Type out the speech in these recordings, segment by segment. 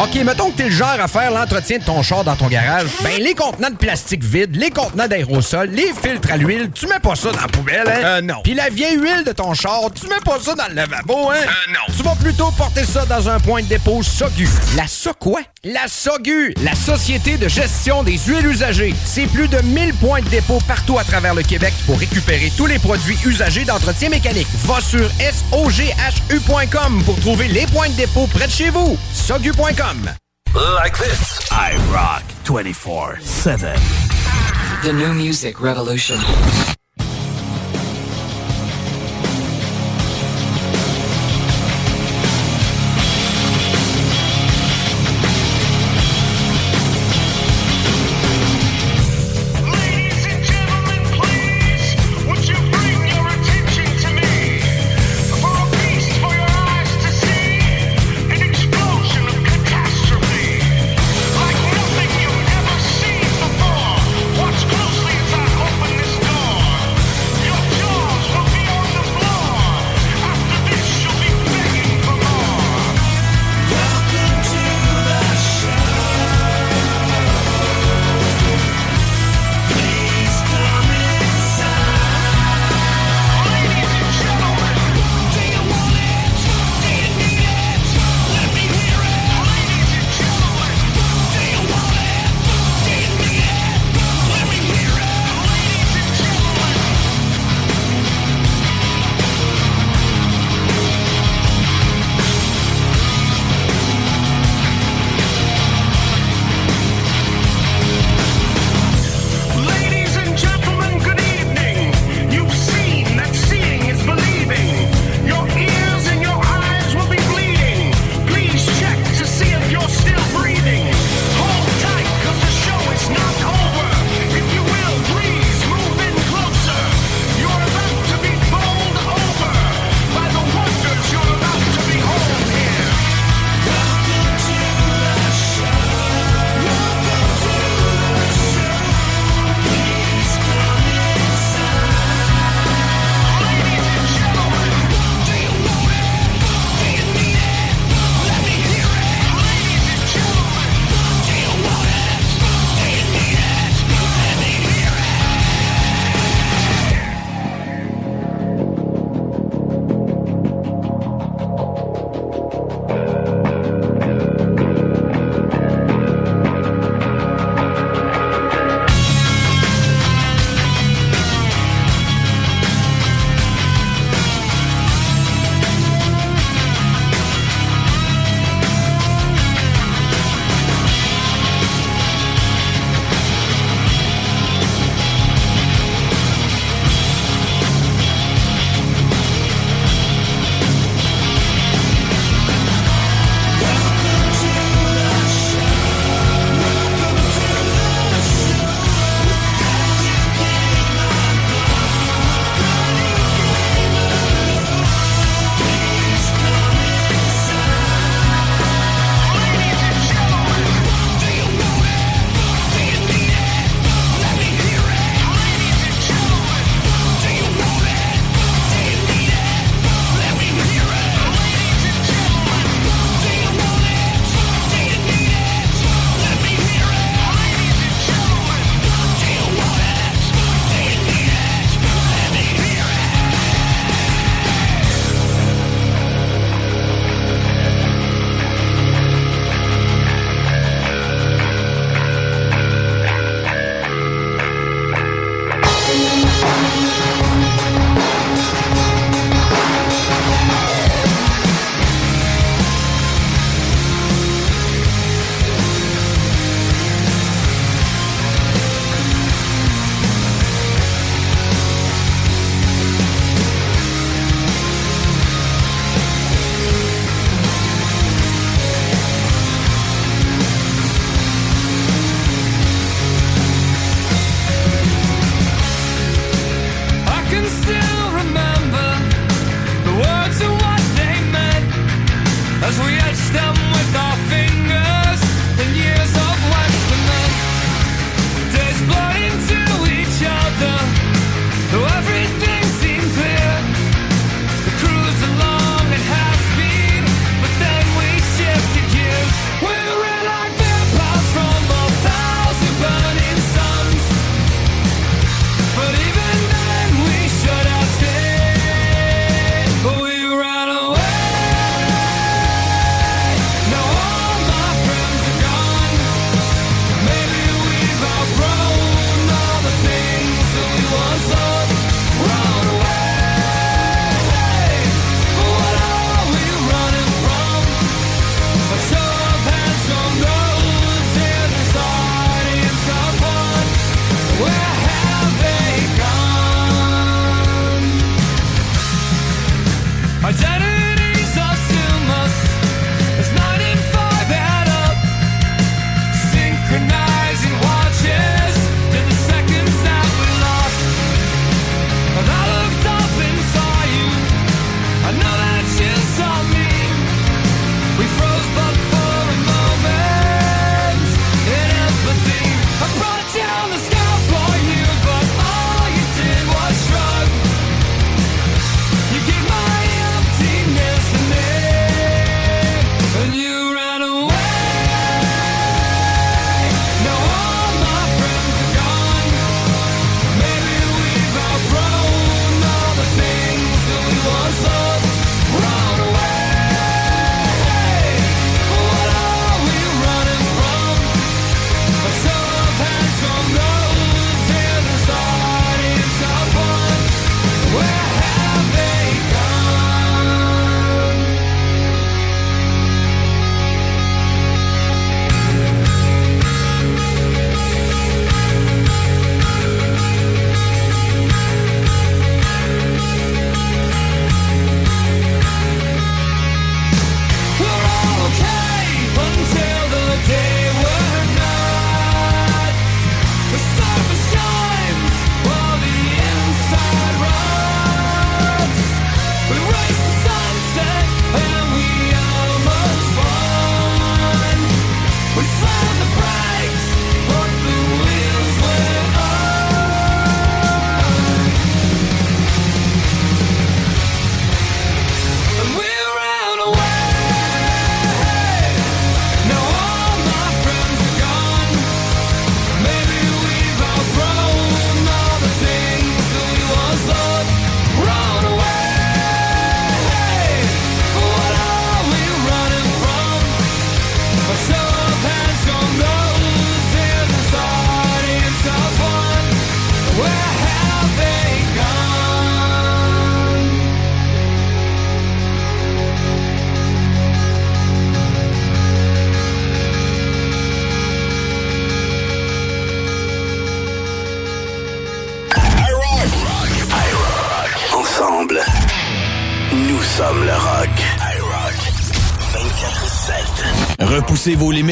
OK, mettons que t'es le genre à faire l'entretien de ton char dans ton garage. Ben, les contenants de plastique vide, les contenants d'aérosol, les filtres à l'huile, tu mets pas ça dans la poubelle, hein? Euh, non. Puis la vieille huile de ton char, tu mets pas ça dans le lavabo, hein? Euh, non. Tu vas plutôt porter ça dans un point de dépôt SOGU. La SO quoi? La SOGU, la Société de gestion des huiles usagées. C'est plus de 1000 points de dépôt partout à travers le Québec pour récupérer tous les produits usagés d'entretien mécanique. Va sur SOGHU.com pour trouver les points de dépôt près de chez vous. SOGU.com. Like this. iRock 24-7. The new music revolution.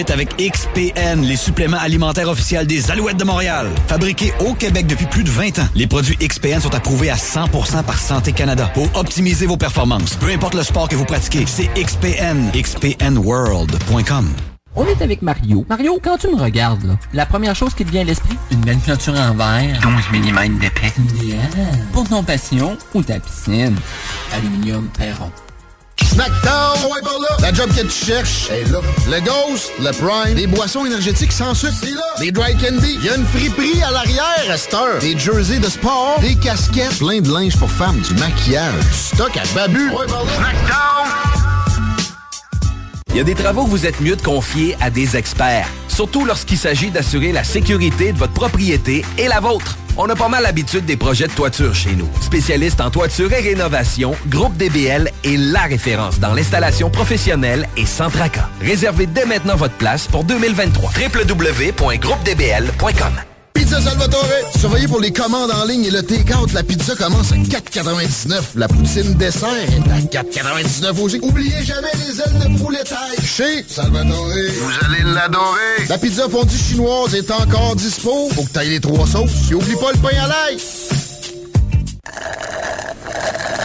2018 avec XPN, les suppléments alimentaires officiels des Alouettes de Montréal. Fabriqués au Québec depuis plus de 20 ans, les produits XPN sont approuvés à 100% par Santé Canada pour optimiser vos performances. Peu importe le sport que vous pratiquez, c'est XPN. XPNWorld.com. On est avec Mario. Mario, quand tu me regardes, là, la première chose qui te vient à l'esprit, une belle clôture en verre. 12 mm d'épais. Yeah. Pour ton passion ou ta piscine. Aluminium Perron Snackdown, ouais par là. La job que tu cherches est là. Le Ghost, le Prime, des boissons énergétiques sans sucre, c'est là. Des dry candy, il y a une friperie à l'arrière à cette heure. Des jerseys de sport, des casquettes, plein de linge pour femmes, du maquillage, du stock à babu. Ouais par là. Snackdown. Il y a des travaux que vous êtes mieux de confier à des experts, surtout lorsqu'il s'agit d'assurer la sécurité de votre propriété et la vôtre. On a pas mal l'habitude des projets de toiture chez nous. Spécialiste en toiture et rénovation, Groupe DBL est la référence dans l'installation professionnelle et sans tracas. Réservez dès maintenant votre place pour 2023. www.groupedbl.com Pizza Salvatore. Surveillez pour les commandes en ligne et le take-out. La pizza commence à 4,99. La poutine dessert est à 4,99 aussi. Oubliez jamais les ailes de poulet taille. Chez Salvatore. Vous allez l'adorer. La pizza fondue chinoise est encore dispo. Faut que t'ailles les trois sauces. Et oublie pas le pain à l'ail.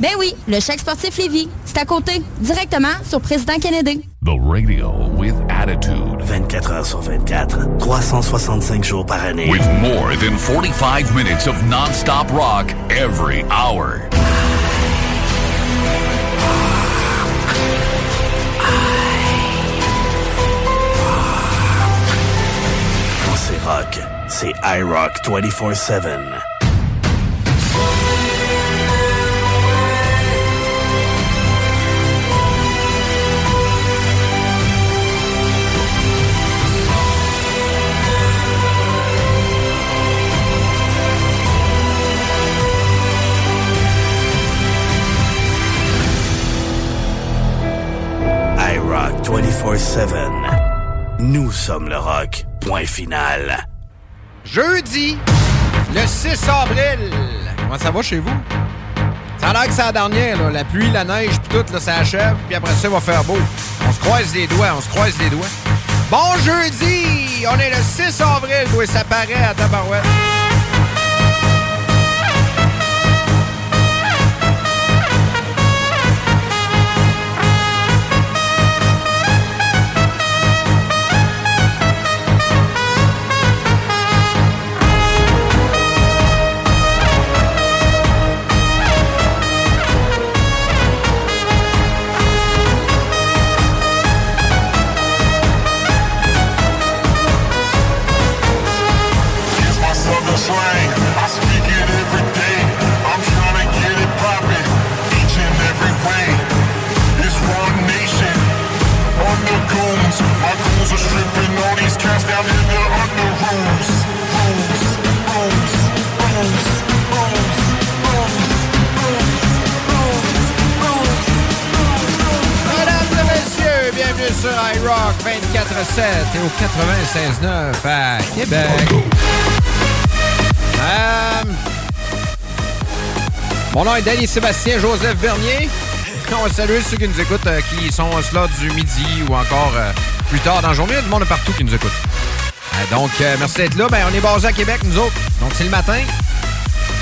Ben oui, le chèque sportif Lévis. C'est à côté, directement sur Président Kennedy. The radio with attitude. 24 heures sur 24, 365 jours par année. With more than 45 minutes of non-stop rock every hour. C'est rock, c'est iRock 24-7. 24-7. Nous sommes le rock. Point final. Jeudi, le 6 avril. Comment ça va chez vous? Ça a l'air que c'est la dernière, là. La pluie, la neige, puis tout, là, ça achève. Puis après ça, il va faire beau. On se croise les doigts, on se croise les doigts. Bon jeudi! On est le 6 avril, oui, ça paraît à Tabarouette. Mesdames et messieurs, bienvenue sur iRock 24-7 et au 96.9 à Québec. Euh, mon nom est Danny Sébastien Joseph Bernier. On va saluer ceux qui nous écoutent, euh, qui sont slot du midi ou encore euh, plus tard dans la journée. Il y a du monde de partout qui nous écoute. Euh, donc, euh, merci d'être là. Ben, on est basé à Québec, nous autres. Donc, c'est le matin.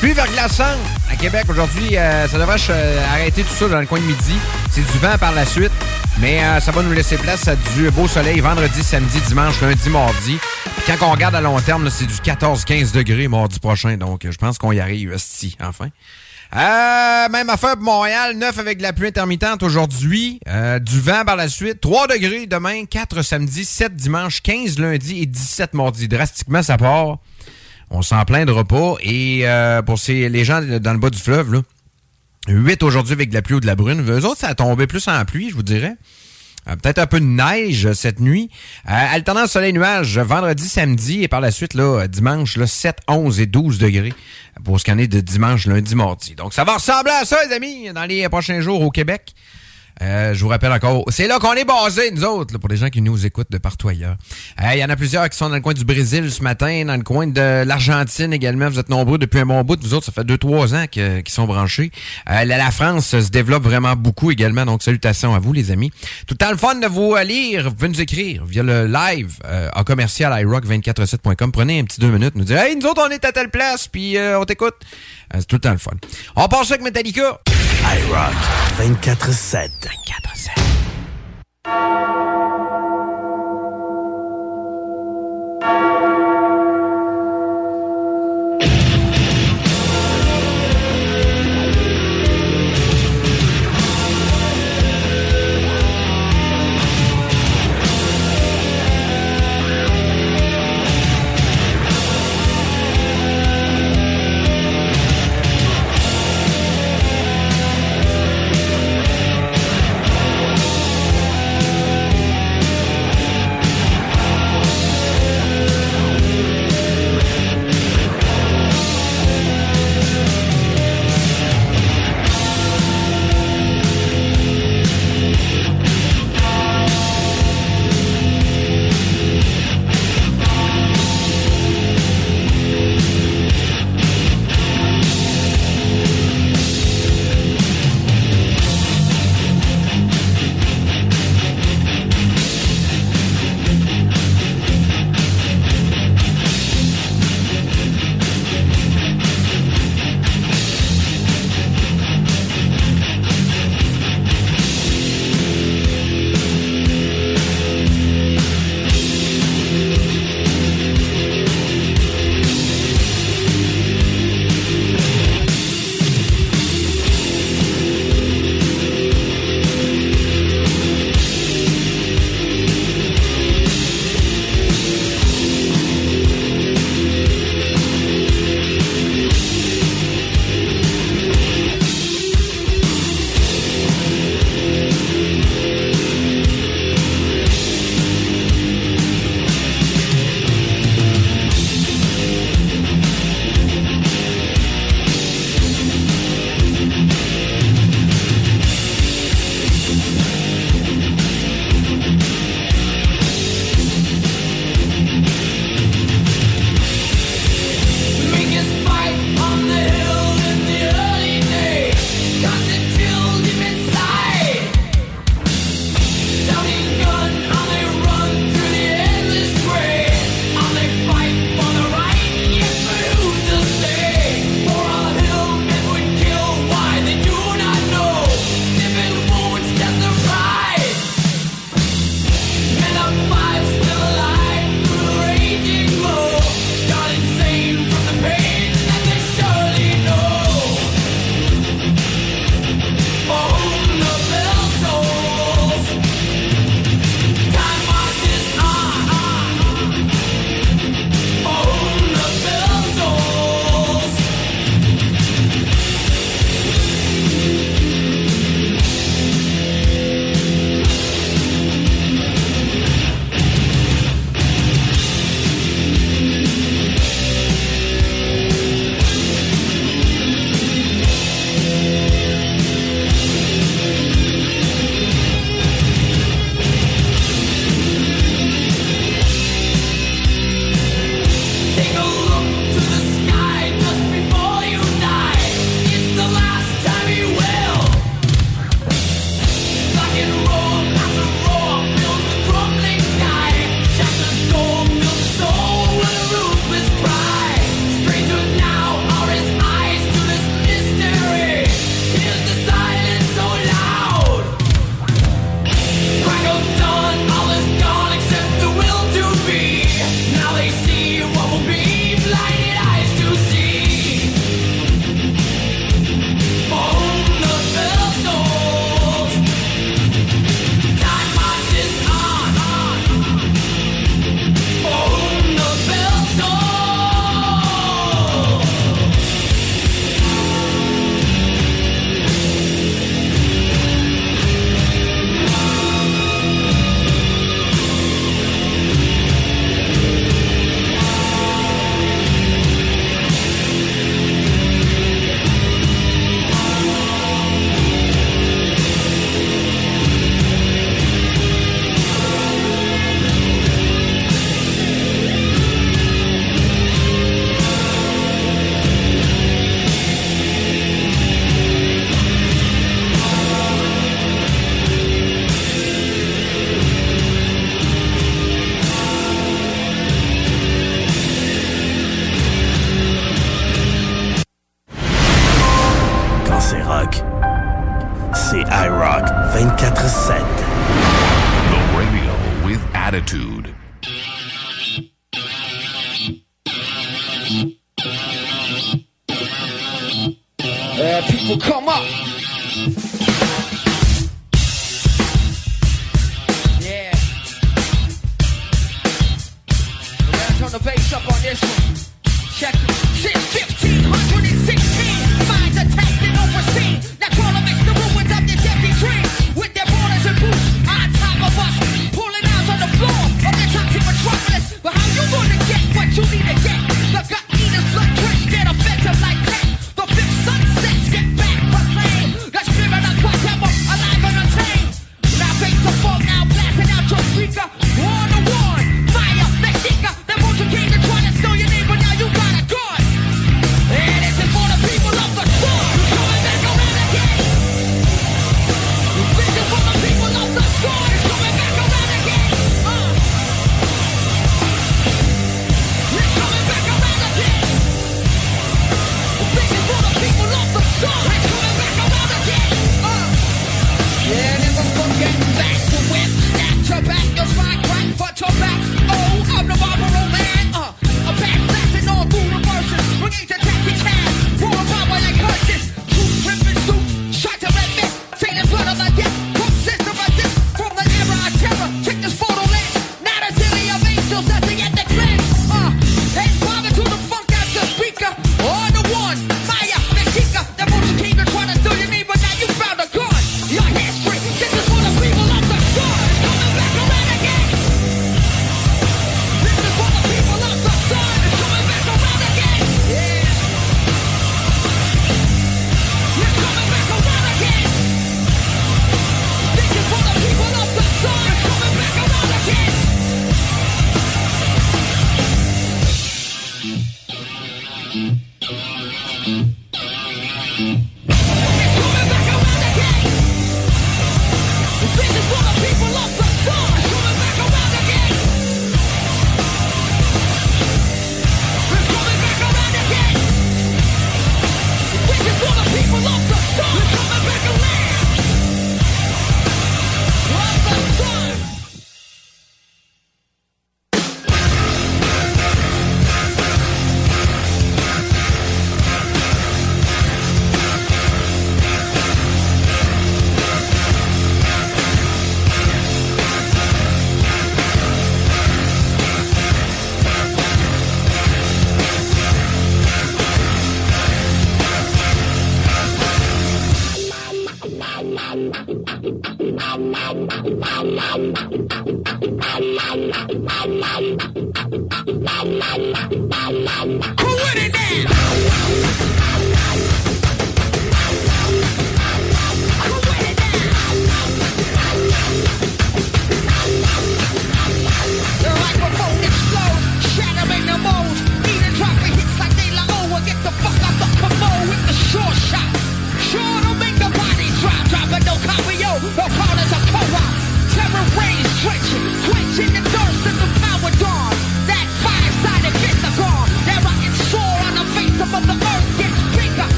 Pluie verglaçante à Québec aujourd'hui. euh, ça devrait euh, arrêter tout ça dans le coin de midi. C'est du vent par la suite. Mais euh, ça va nous laisser place à du beau soleil vendredi, samedi, dimanche, lundi, mardi. Quand on regarde à long terme, c'est du 14-15 degrés mardi prochain. Donc, je pense qu'on y arrive, si, enfin. Euh, même affaire pour Montréal, 9 avec de la pluie intermittente aujourd'hui. Euh, du vent par la suite. 3 degrés demain, 4 samedi, 7 dimanche, 15 lundi et 17 mardi. Drastiquement, ça part. On s'en plaindra pas. Et euh, pour ces, les gens dans le bas du fleuve, là, 8 aujourd'hui avec de la pluie ou de la brune. Eux autres, ça a tombé plus en pluie, je vous dirais. Euh, Peut-être un peu de neige cette nuit. Euh, alternance soleil-nuage vendredi, samedi et par la suite, là, dimanche, là, 7, 11 et 12 degrés pour est de dimanche, lundi, mardi. Donc, ça va ressembler à ça, les amis, dans les prochains jours au Québec. Euh, je vous rappelle encore, c'est là qu'on est basé, nous autres, là, pour les gens qui nous écoutent de partout ailleurs. Euh, Il y en a plusieurs qui sont dans le coin du Brésil ce matin, dans le coin de l'Argentine également. Vous êtes nombreux depuis un bon bout. Vous autres, ça fait deux, trois ans qu'ils sont branchés. Euh, la, France se développe vraiment beaucoup également, donc salutations à vous, les amis. Tout le temps le fun de vous lire. Vous pouvez nous écrire via le live en commercial iRock247.com. Prenez un petit deux minutes, nous dire Hey, nous autres, on est à telle place, puis on t'écoute. Euh, c'est tout le temps le fun. On passe avec Metallica. iRock 24-7. 24-7.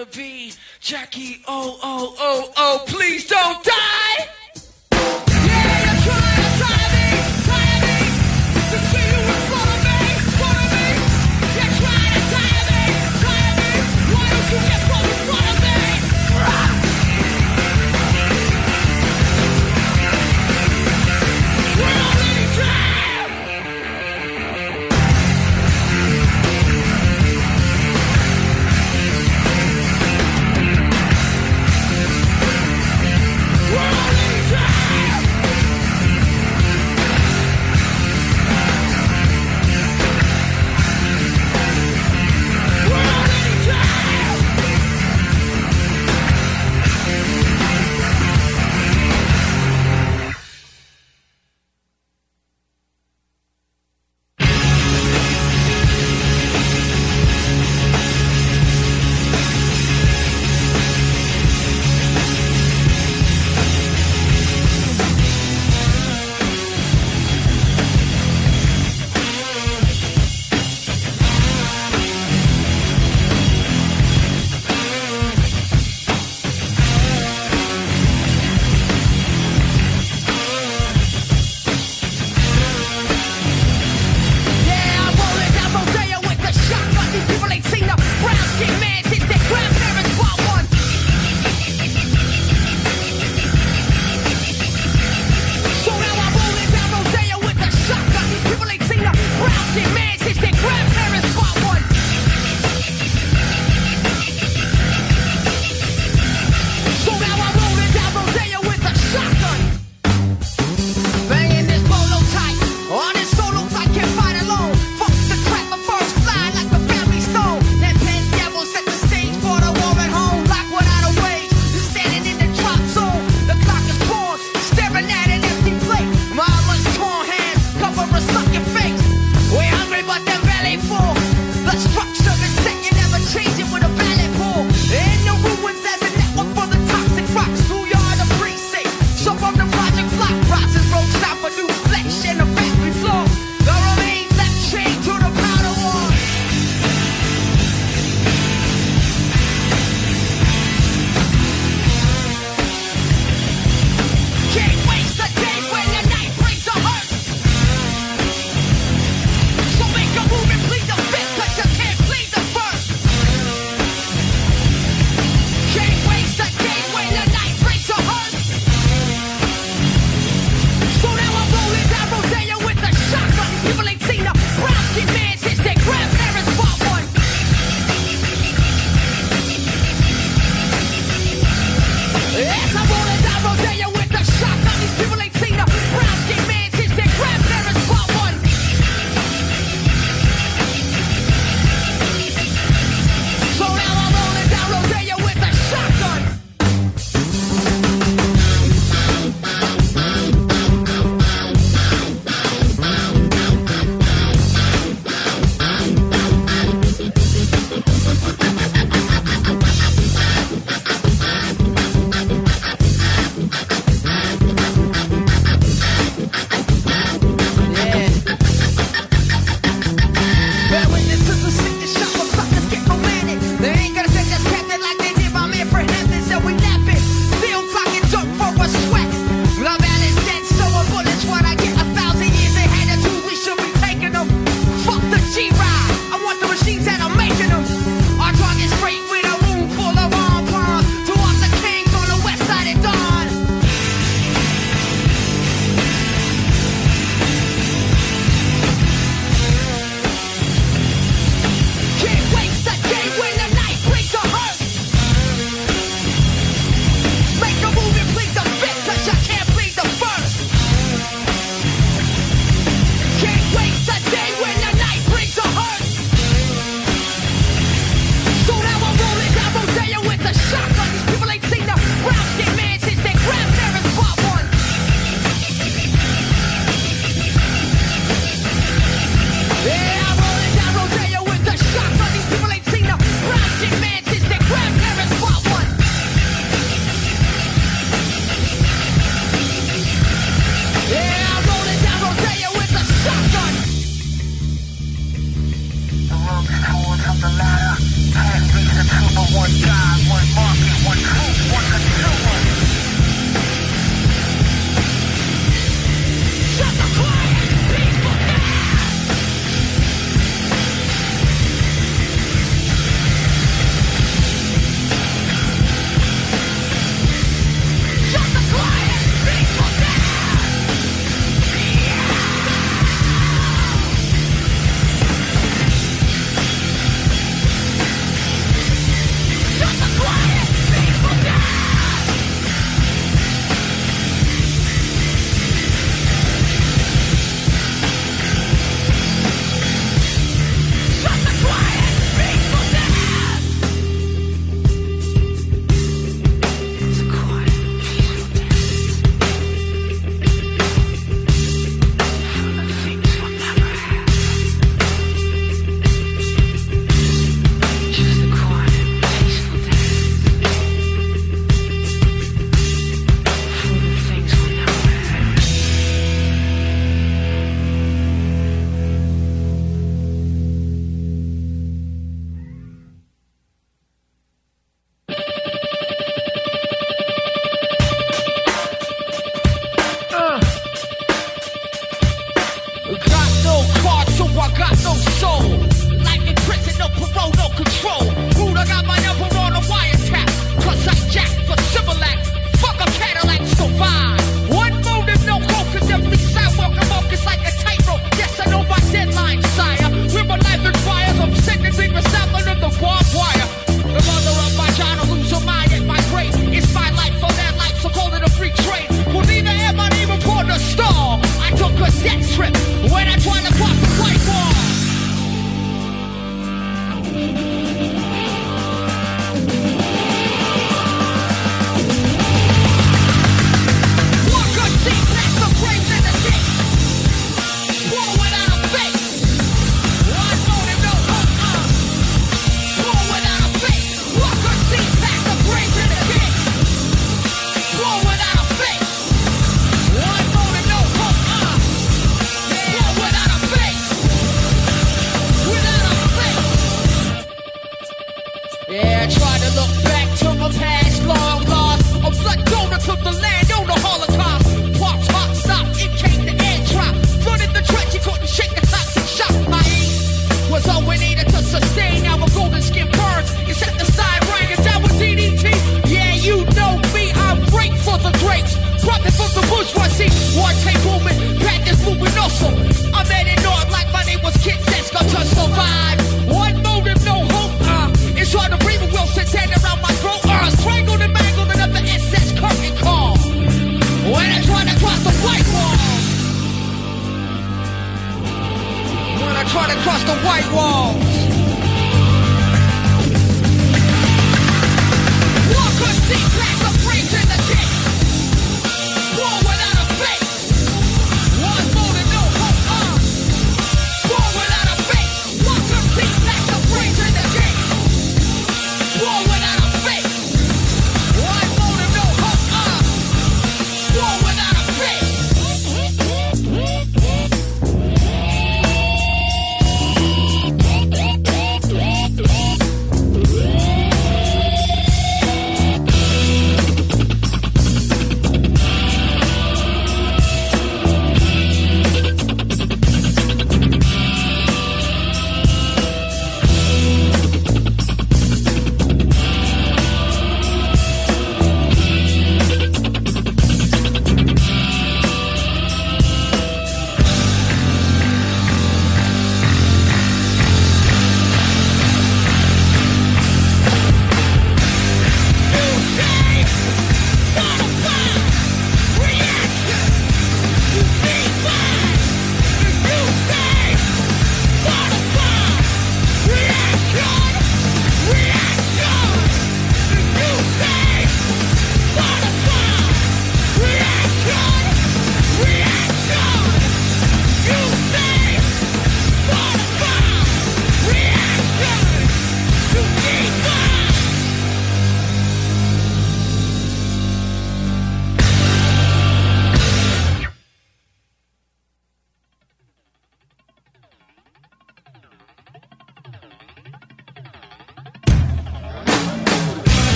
I wanna be Jackie. Oh, oh, oh, oh, please don't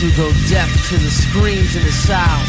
to go deaf to the screams and the sound.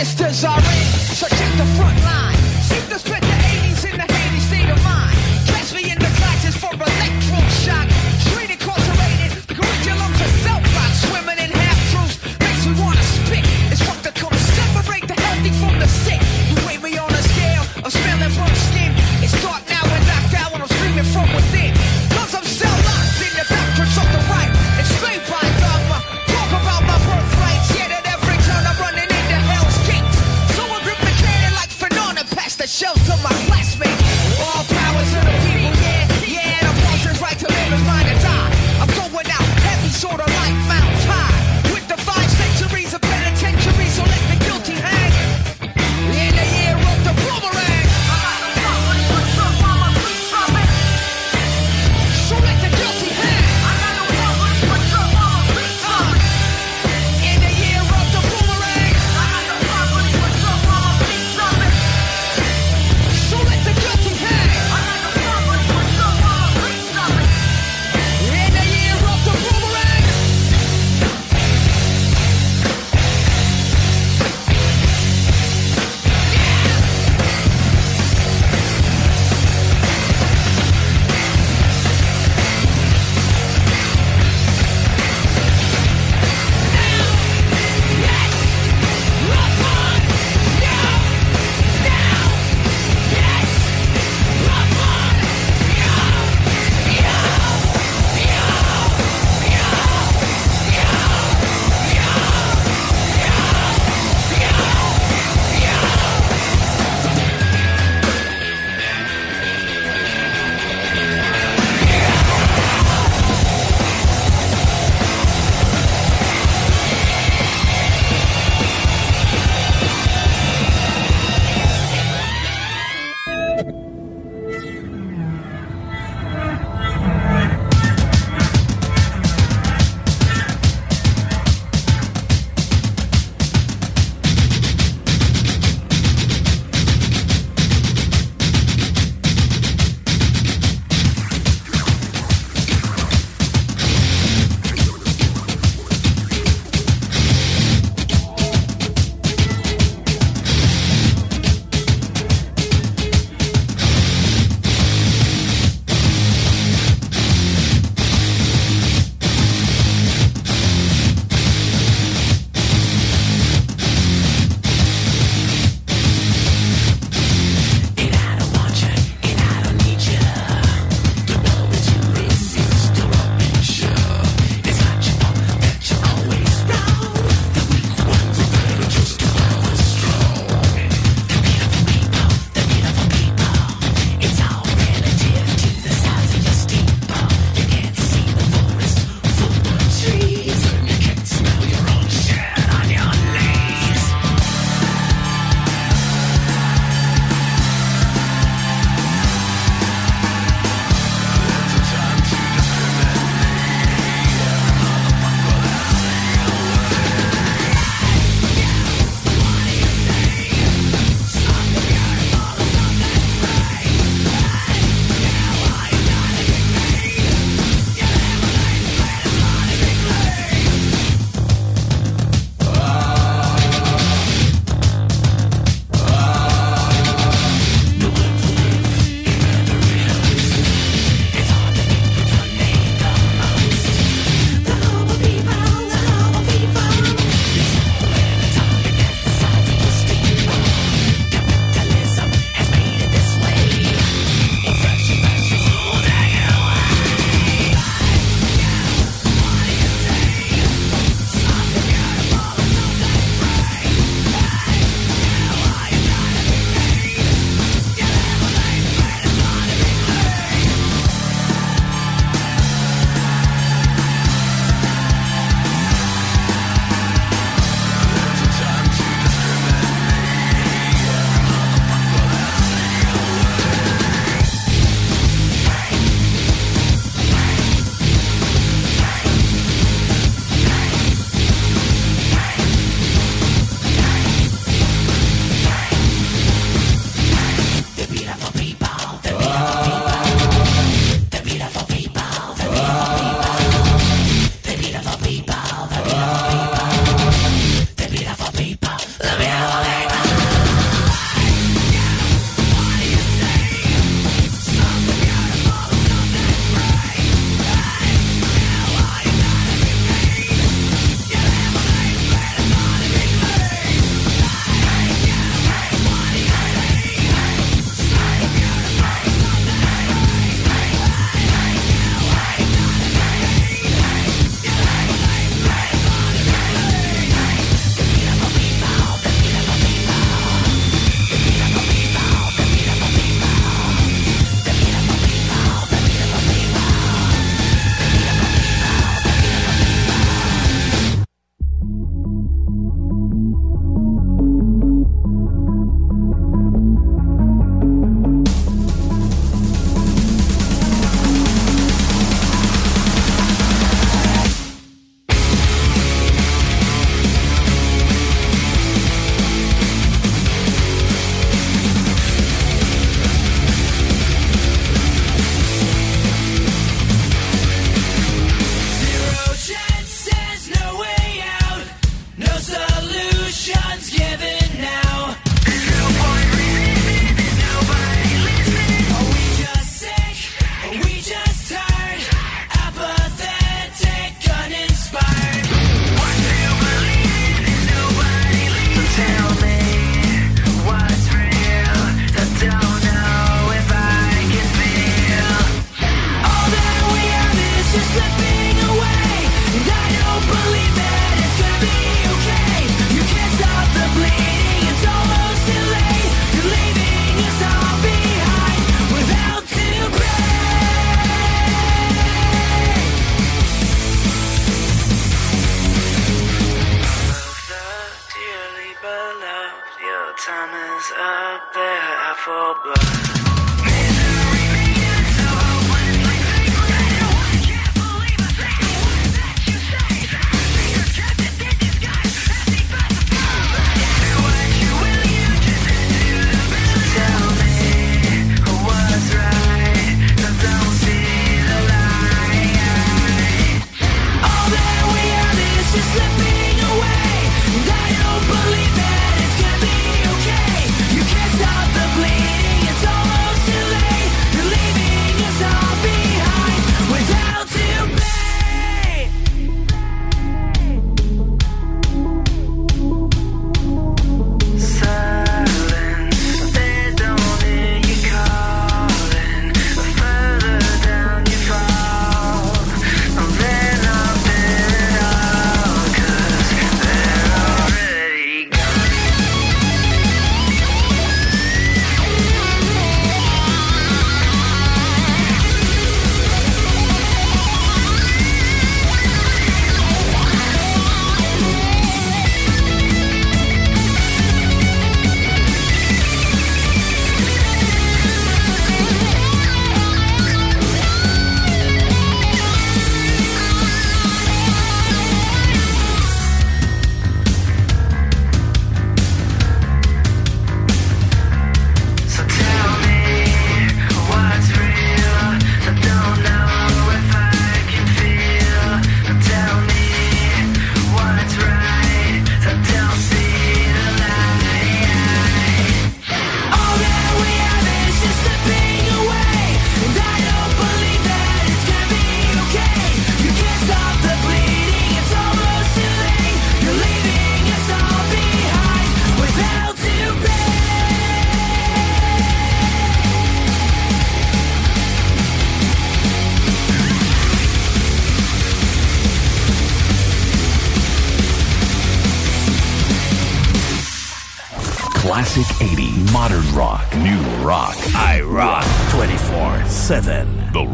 The sisters are in,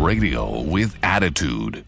radio with attitude.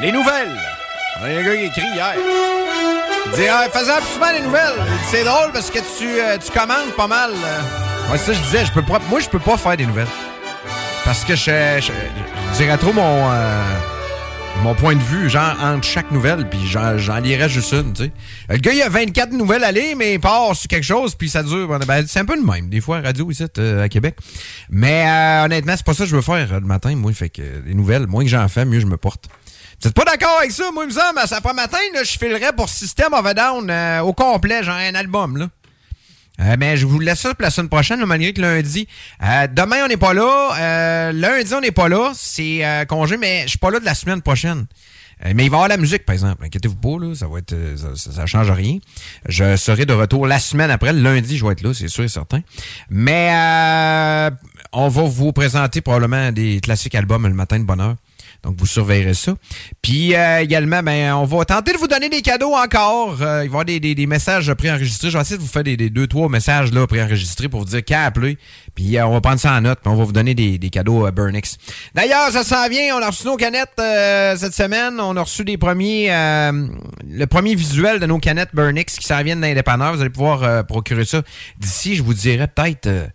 Les nouvelles. Il y a un gars qui écrit hier. Il dit ah, faisais souvent les nouvelles. C'est drôle parce que tu, euh, tu commandes pas mal. euh. Ouais, ça, je disais, je peux pas, moi, je peux pas faire des nouvelles. Parce que je, je, dirais trop mon, euh, mon point de vue, genre, entre chaque nouvelle, puis j'en, lirais juste une. Le gars, il a 24 nouvelles à lire, mais il part sur quelque chose, puis ça dure. Ben, c'est un peu le même, des fois, radio ici, euh, à Québec. Mais euh, honnêtement, c'est pas ça que je veux faire euh, le matin, moi. Fait que les nouvelles, moins que j'en fais, mieux je me porte. Vous êtes pas d'accord avec ça? Moi, il me semble, à après matin, là, je filerais pour System of a Down euh, au complet, genre un album, là. Euh, mais je vous laisse ça pour la semaine prochaine, là, malgré que lundi. euh, demain, on n'est pas là. Euh, lundi, on n'est pas là. C'est euh, congé, mais je suis pas là de la semaine prochaine. Euh, mais il va y avoir la musique, par exemple. Inquiétez-vous pas, là, ça va être, euh, ça, ça, change rien. Je serai de retour la semaine après. Le lundi, je vais être là, c'est sûr et certain. Mais euh, on va vous présenter probablement des classiques albums le matin de bonne heure. Donc, vous surveillerez ça. Puis euh, également, ben, on va tenter de vous donner des cadeaux encore. Euh, il va y avoir des, des- des messages préenregistrés. Je vais essayer de vous faire des, des deux, trois messages là, préenregistrés pour vous dire qui a appelé. Puis euh, on va prendre ça en note, puis on va vous donner des, des cadeaux à Burnix. D'ailleurs, ça s'en vient. On a reçu nos canettes euh, cette semaine. On a reçu des premiers euh, le premier visuel de nos canettes Burnix qui s'en viennent dans. Vous allez pouvoir euh, procurer ça d'ici, je vous dirais peut-être. euh,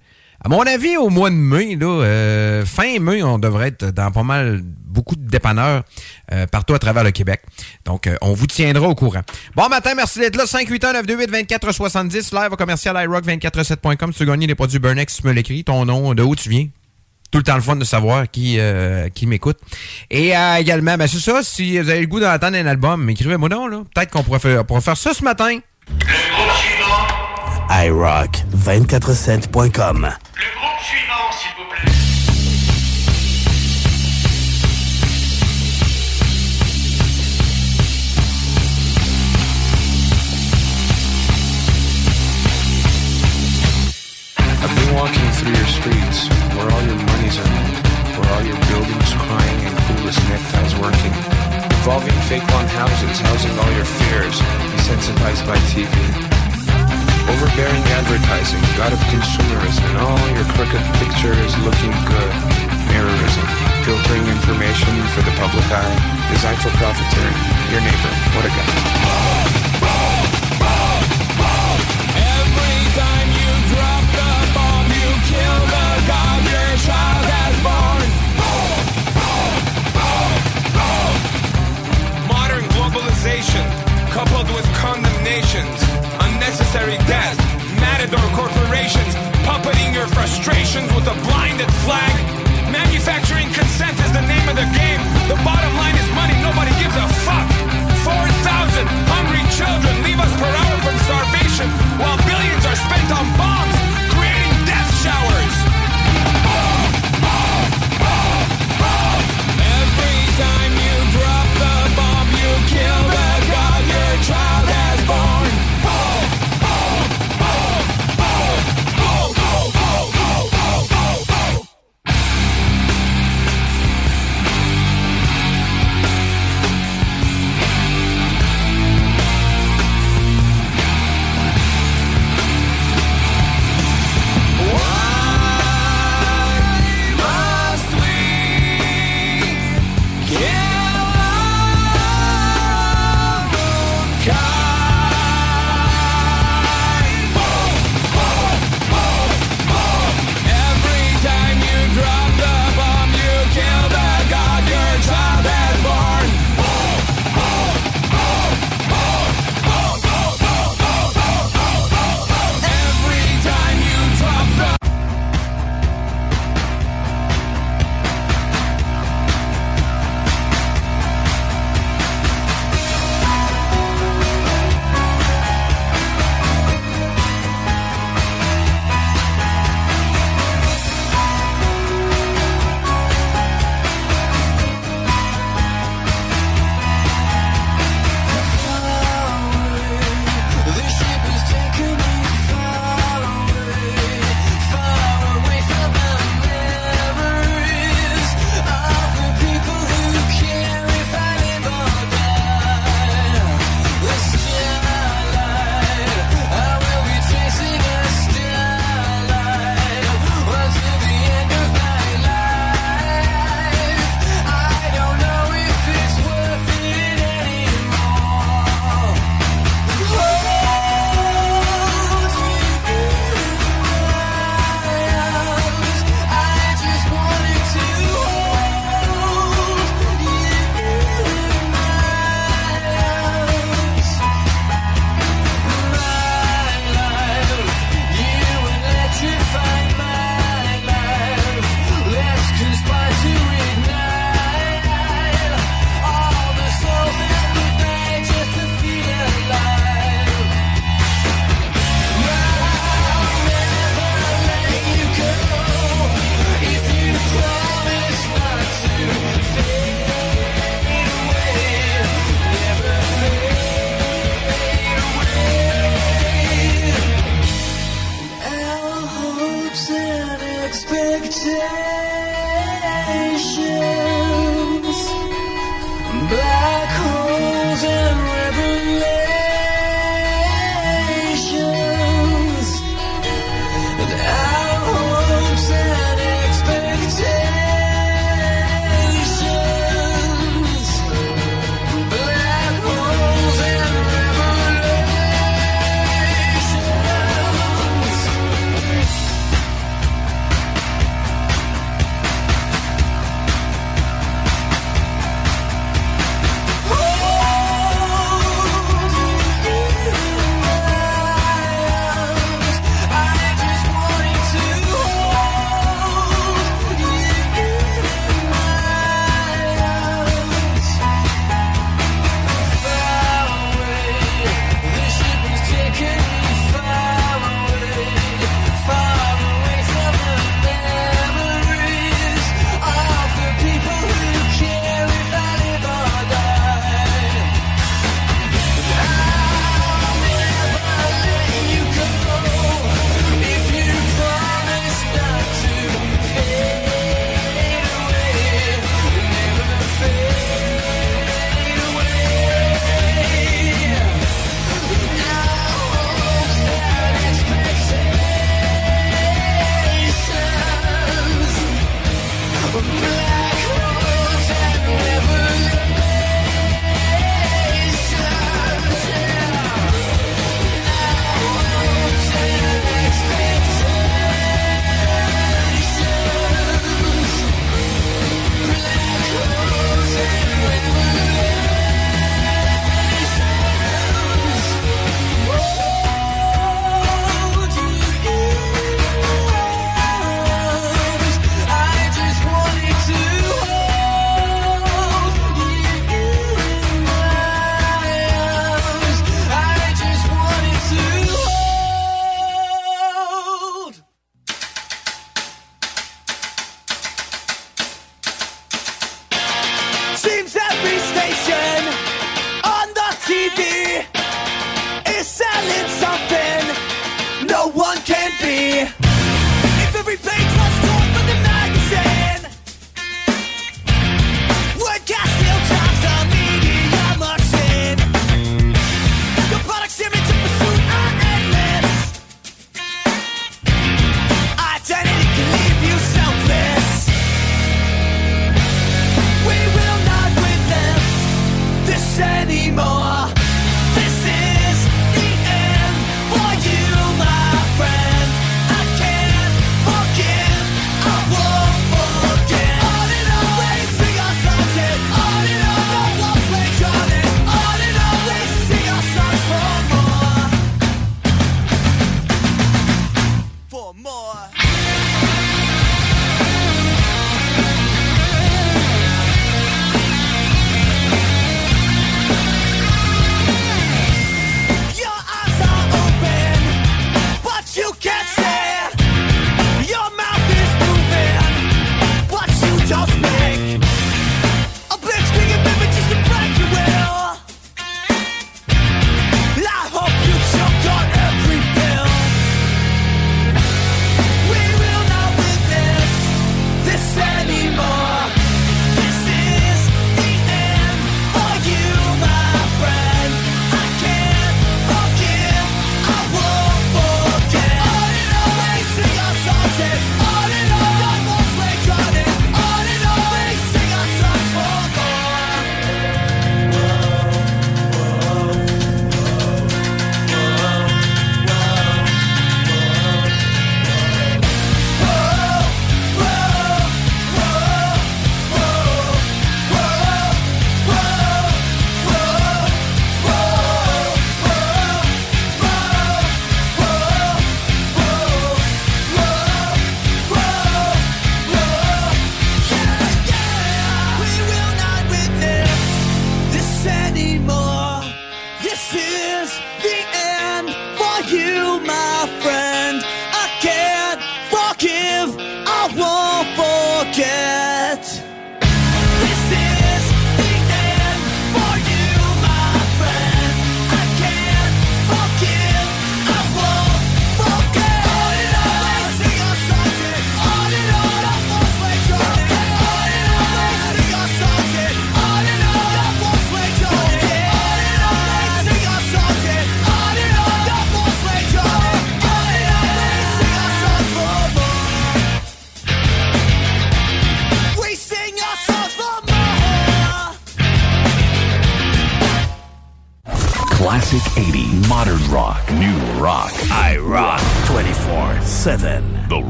à mon avis, au mois de mai, là, euh, fin mai, on devrait être dans pas mal beaucoup de dépanneurs euh, partout à travers le Québec. Donc, euh, on vous tiendra au courant. Bon matin, merci d'être là. 581-928-2470, live au commercial iRock247.com. Si tu veux gagner les produits Burnex, tu me l'écris, ton nom, de où tu viens. Tout le temps le fun de savoir qui, euh, qui m'écoute. Et euh, également, ben c'est ça, si vous avez le goût d'entendre un album, écrivez-moi donc, là. Peut-être qu'on pourrait faire, pourrait faire ça ce matin. iRock247.com. I've for-profit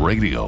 radio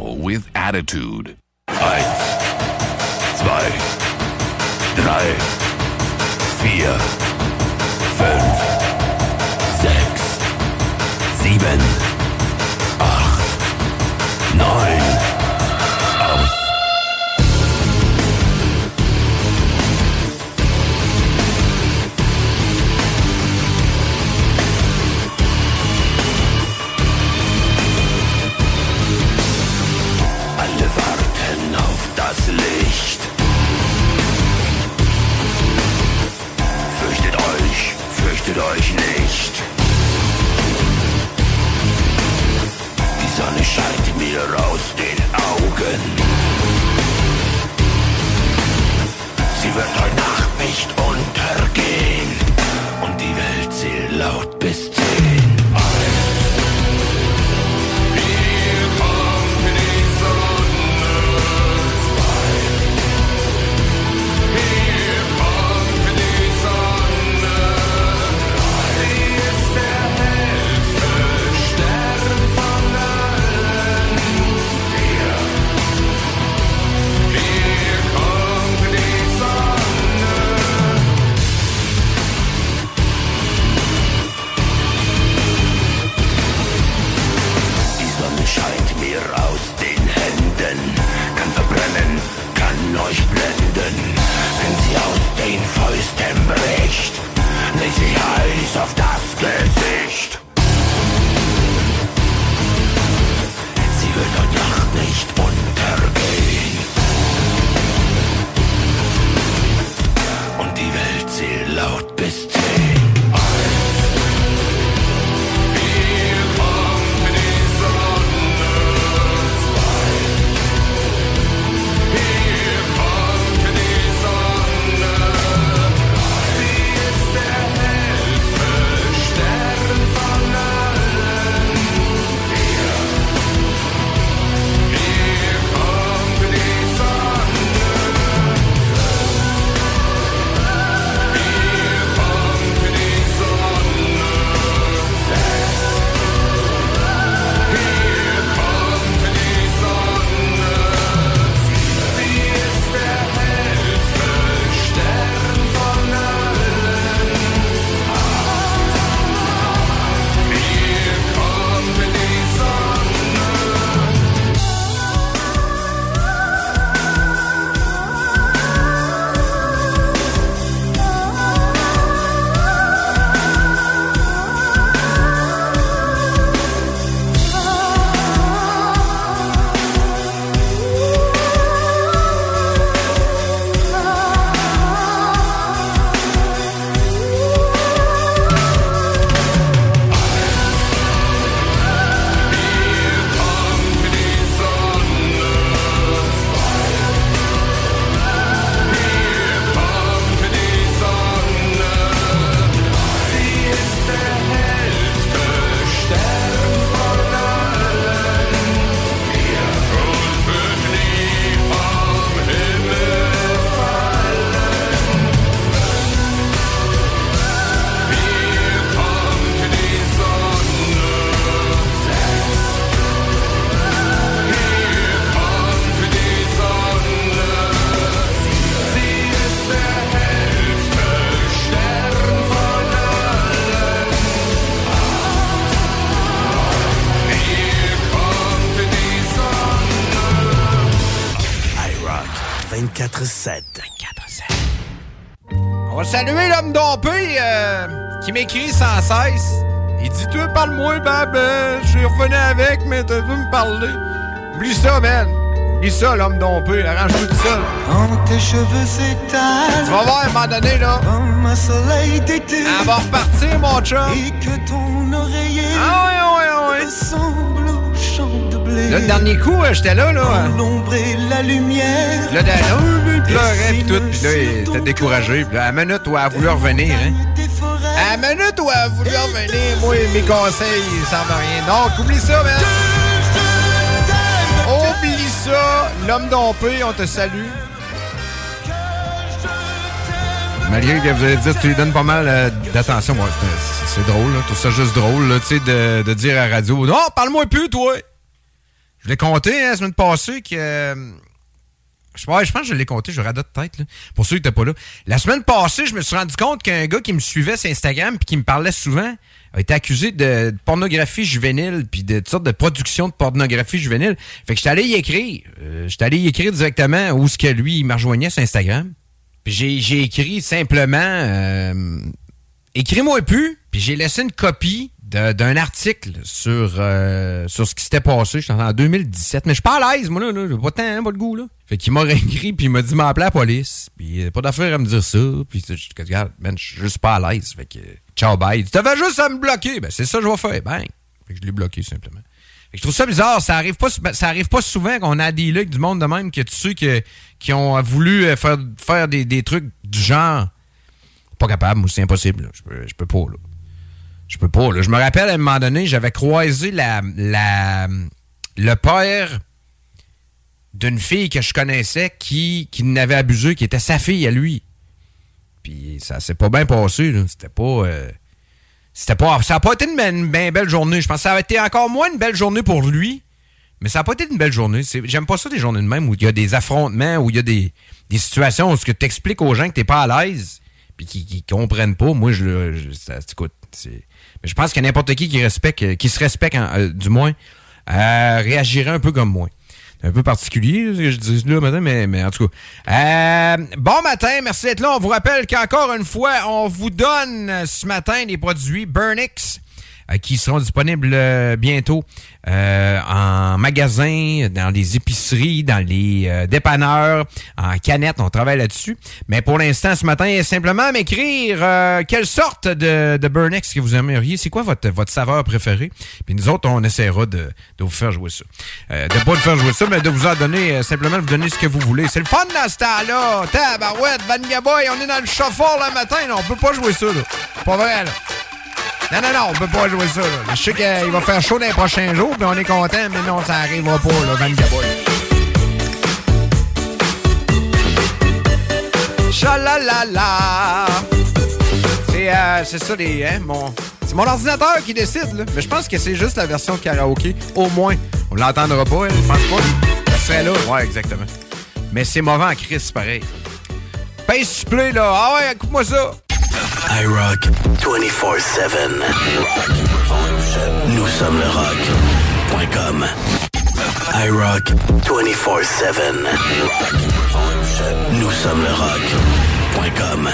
cesse. Il dit Tu parle-moi, Bab. Je revenu avec, mais tu veux me parler. Oublie ça, man. Oublie ça, l'homme dompé. Arrange-toi tout seul. Quand tes cheveux s'étalent Tu vas voir, à un moment donné, là. Comme un soleil d'été Elle va repartir, mon chum. Et que ton oreiller Ah ouais, ouais, ouais. ressemble au champ de blé Là, le dernier coup, euh, j'étais là, là. L'ombre et la lumière Là, Dan, il pleurait pis tout, pis là, il était découragé. Pis là, à la minute où elle a voulu revenir, hein. À voulu revenir, moi, mes conseils, ils servent à rien. Donc, oublie ça, man. Oublie ça. L'homme dompé, on te salue. Malgré que vous allez dire, tu lui donnes pas mal euh, d'attention. Moi, c'est- drôle, là. Trouve ça juste drôle, là, tu sais, de, de dire à la radio, non, parle-moi plus, toi. Je l'ai compté, hein, la semaine passée, que... euh, je, pense que je l'ai compté, je radote peut-être, là, pour ceux qui n'étaient pas là. La semaine passée, je me suis rendu compte qu'un gars qui me suivait sur Instagram puis qui me parlait souvent a été accusé de, de pornographie juvénile puis de toutes sortes de production de pornographie juvénile. Fait que j'étais allé y écrire. Euh, j'étais allé y écrire directement où ce que lui, il me rejoignait sur Instagram. Puis j'ai, écrit simplement euh, Écris-moi plus, puis j'ai laissé une copie de- d'un article sur, euh, sur ce qui s'était passé. J'étais en 2017. Mais je suis pas à l'aise, moi, là. là. J'ai pas de temps, pas de goût, là. Fait qu'il m'a réécrit, puis il m'a dit m'appeler la police. Puis euh, pas d'affaire à me dire ça. Puis je regarde, je suis juste pas à l'aise. Fait que, ciao, bye. Tu t'avais juste à me bloquer. Ben, c'est ça que je vais faire. Bang. Fait que je l'ai bloqué, simplement. Fait que je trouve ça bizarre. Ça arrive pas, ça arrive pas souvent qu'on a des avec du monde de même que tu sais que, qui ont voulu euh, faire, faire des, des trucs du genre. Pas capable, moi, c'est impossible. Je peux, je peux pas, là. Je peux pas. Je me rappelle, à un moment donné, j'avais croisé la, la, le père d'une fille que je connaissais qui, qui n'avait abusé, qui était sa fille à lui. Puis ça s'est pas bien passé. C'était pas... euh, c'était pas... Ça a pas été une, ben- une bien belle journée. Je pense que ça a été encore moins une belle journée pour lui. Mais ça a pas été une belle journée. J'aime pas ça des journées de même où il y a des affrontements, où il y a des, situations où tu expliques aux gens que t'es pas à l'aise puis qui, qui comprennent pas. Moi, je ça, écoute, c'est- je pense que n'importe qui qui respecte, qui se respecte, euh, du moins, euh, réagirait un peu comme moi. C'est un peu particulier, ce que je dis là matin, mais, en tout cas. Euh, bon matin, merci d'être là. On vous rappelle qu'encore une fois, on vous donne ce matin des produits Burnix qui seront disponibles euh, bientôt euh, en magasin, dans les épiceries, dans les euh, dépanneurs, en canette. On travaille là-dessus. Mais pour l'instant, ce matin, simplement m'écrire euh, quelle sorte de, de Burnex que vous aimeriez. C'est quoi votre, votre saveur préférée? Puis nous autres, on essaiera de, de vous faire jouer ça. Euh, de pas vous faire jouer ça, mais de vous en donner, euh, simplement de vous donner ce que vous voulez. C'est le fun dans ce temps-là. Tabarouette, Boy, on est dans le chauffeur le matin. là. On peut pas jouer ça, là. Pas vrai, là. Non, non, non, on peut pas jouer ça. Là. Je sais qu'il va faire chaud dans les prochains jours, puis on est content, mais non, ça arrivera pas, là, Vania Boy. Chalalala. C'est euh, c'est ça, les, hein, mon, c'est mon ordinateur qui décide, là. Mais je pense que c'est juste la version karaoké. Au moins. On l'entendra pas, hein, je pense pas. Ça serait là. Ouais, exactement. Mais c'est mauvais en crise, pareil. Pace supplé, là. Ah ouais, écoute-moi ça. iRock 24-7. Nous sommes le rock.com. iRock 24-7. Nous sommes le rock.com.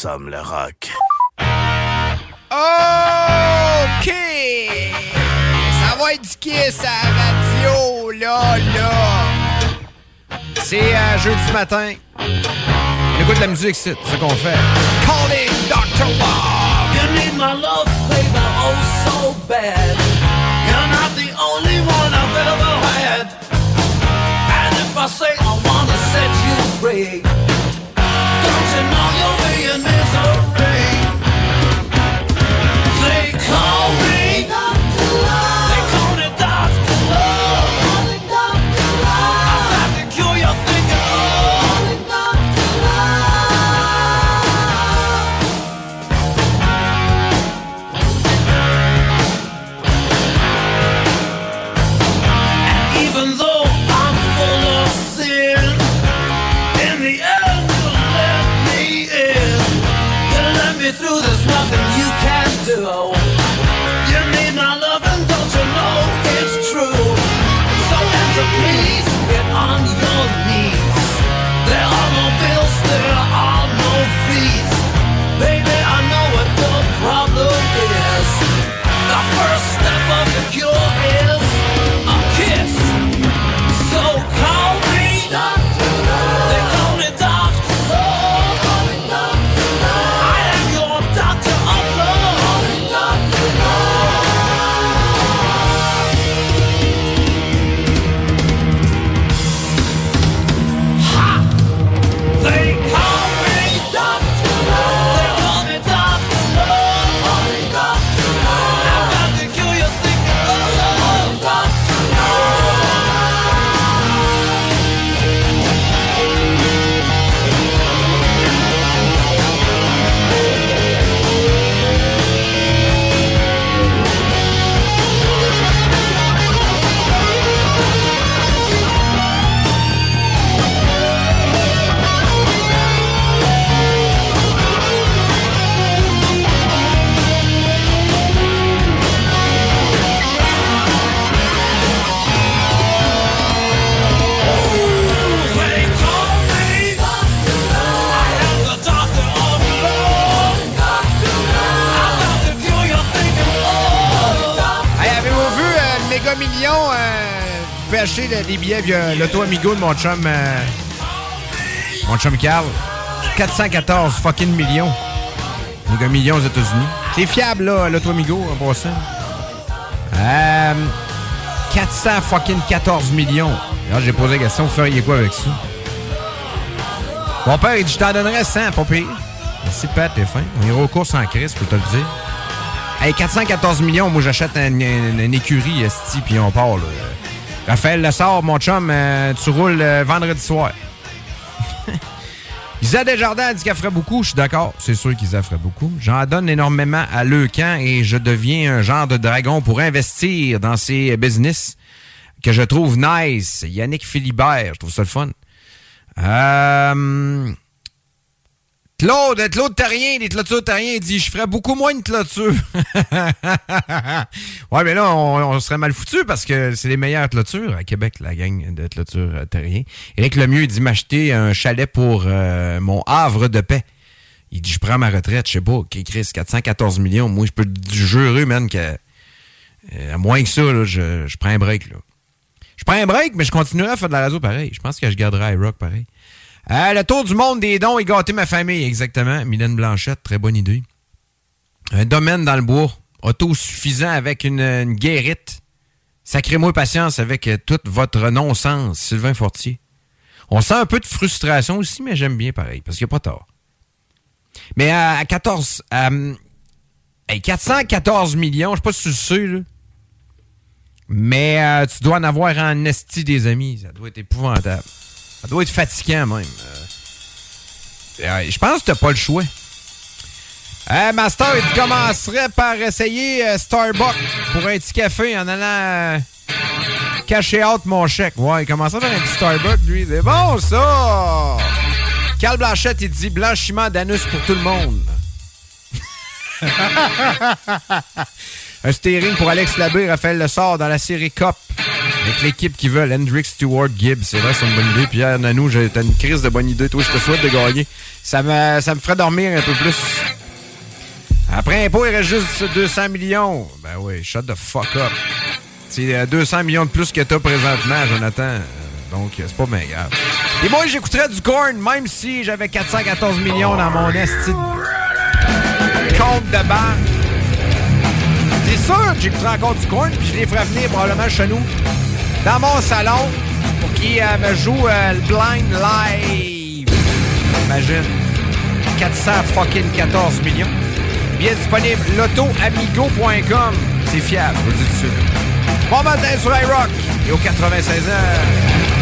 sommes le rock. OK! Ça va être du kiss à radio, là, là. C'est euh, jeudi matin. On écoute la musique, c'est ce qu'on fait. Calling Dr. des billets via l'auto amigo de mon chum. euh, mon chum Carl. 414 fucking millions. Méga million aux États-Unis. C'est fiable, là, l'auto amigo, en passant. Euh, 400 fucking 14 millions. Alors, j'ai posé la question, vous feriez quoi avec ça? Mon père, il dit, je t'en donnerais 100, pas pire. Merci, Pat, t'es fin. On ira aux courses en crise, peux te le dire. Hey, 414 millions, moi j'achète une écurie, esti, puis on part. Là. Raphaël Lessard, mon chum, euh, tu roules euh, vendredi soir. Isa Desjardins dit qu'elle ferait beaucoup. Je suis d'accord. C'est sûr qu'Isa ferait beaucoup. J'en donne énormément à Leucan et je deviens un genre de dragon pour investir dans ces business que je trouve nice. Yannick Philibert, je trouve ça le fun. Euh, Claude, Claude Terrien, des clôtures Terrien, il dit Je ferais beaucoup moins de clôtures. ouais, mais là, on, serait mal foutu parce que c'est les meilleures clôtures à Québec, la gang de clôtures euh, Terrien. Éric Lemieux, dit m'acheter un chalet pour euh, mon havre de paix. Il dit Je prends ma retraite, je sais pas, OK, Chris, 414 millions. Moi, je peux jurer, man, que euh, à moins que ça, là, je, je prends un break. Là. Je prends un break, mais je continuerai à faire de la radio pareil. Je pense que je garderai iRock pareil. Le tour du monde des dons et gâter ma famille, exactement. Mylène Blanchette, très bonne idée. Un domaine dans le bois, autosuffisant avec une, guérite. Sacrez-moi patience avec euh, toute votre non-sens, Sylvain Fortier. On sent un peu de frustration aussi, mais j'aime bien pareil, parce qu'il n'y a pas tort. Mais à, à 14... euh, hey, 414 millions, je sais pas si tu le sais. Mais euh, tu dois en avoir en esti des amis. Ça doit être épouvantable. Ça doit être fatigant même. Euh, je pense que t'as pas le choix. Euh, Master, il commencerait par essayer euh, Starbucks pour un petit café en allant euh, cacher out mon chèque. Ouais, il commencerait par un petit Starbucks, lui. C'est bon, ça! Carl Blanchette, il dit blanchiment d'anus pour tout le monde. Un steering pour Alex Labbé, Raphaël Lessard dans la série Cup. Avec l'équipe qui veut, Hendrick Stewart Gibbs. C'est vrai, c'est une bonne idée. Pierre Nanou, t'as une crise de bonne idée. Toi, je te souhaite de gagner. Ça me, ça me ferait dormir un peu plus. Après impôt, il reste juste 200 millions. Ben oui, shut the fuck up. C'est euh, 200 millions de plus que t'as présentement, Jonathan. Euh, Donc, euh, c'est pas bien. Et moi, j'écouterais du corn, même si j'avais 414 millions dans mon esti compte de banque. C'est sûr que j'écouterai encore du corn, puis je les ferai venir probablement chez nous, dans mon salon, pour qu'ils euh, me jouent euh, le blind live. Imagine. 400 fucking 14 millions. Bien disponible, lotoamigo.com. C'est fiable, je vous le dis tout de suite. Bon matin sur iRock et au 96 heures.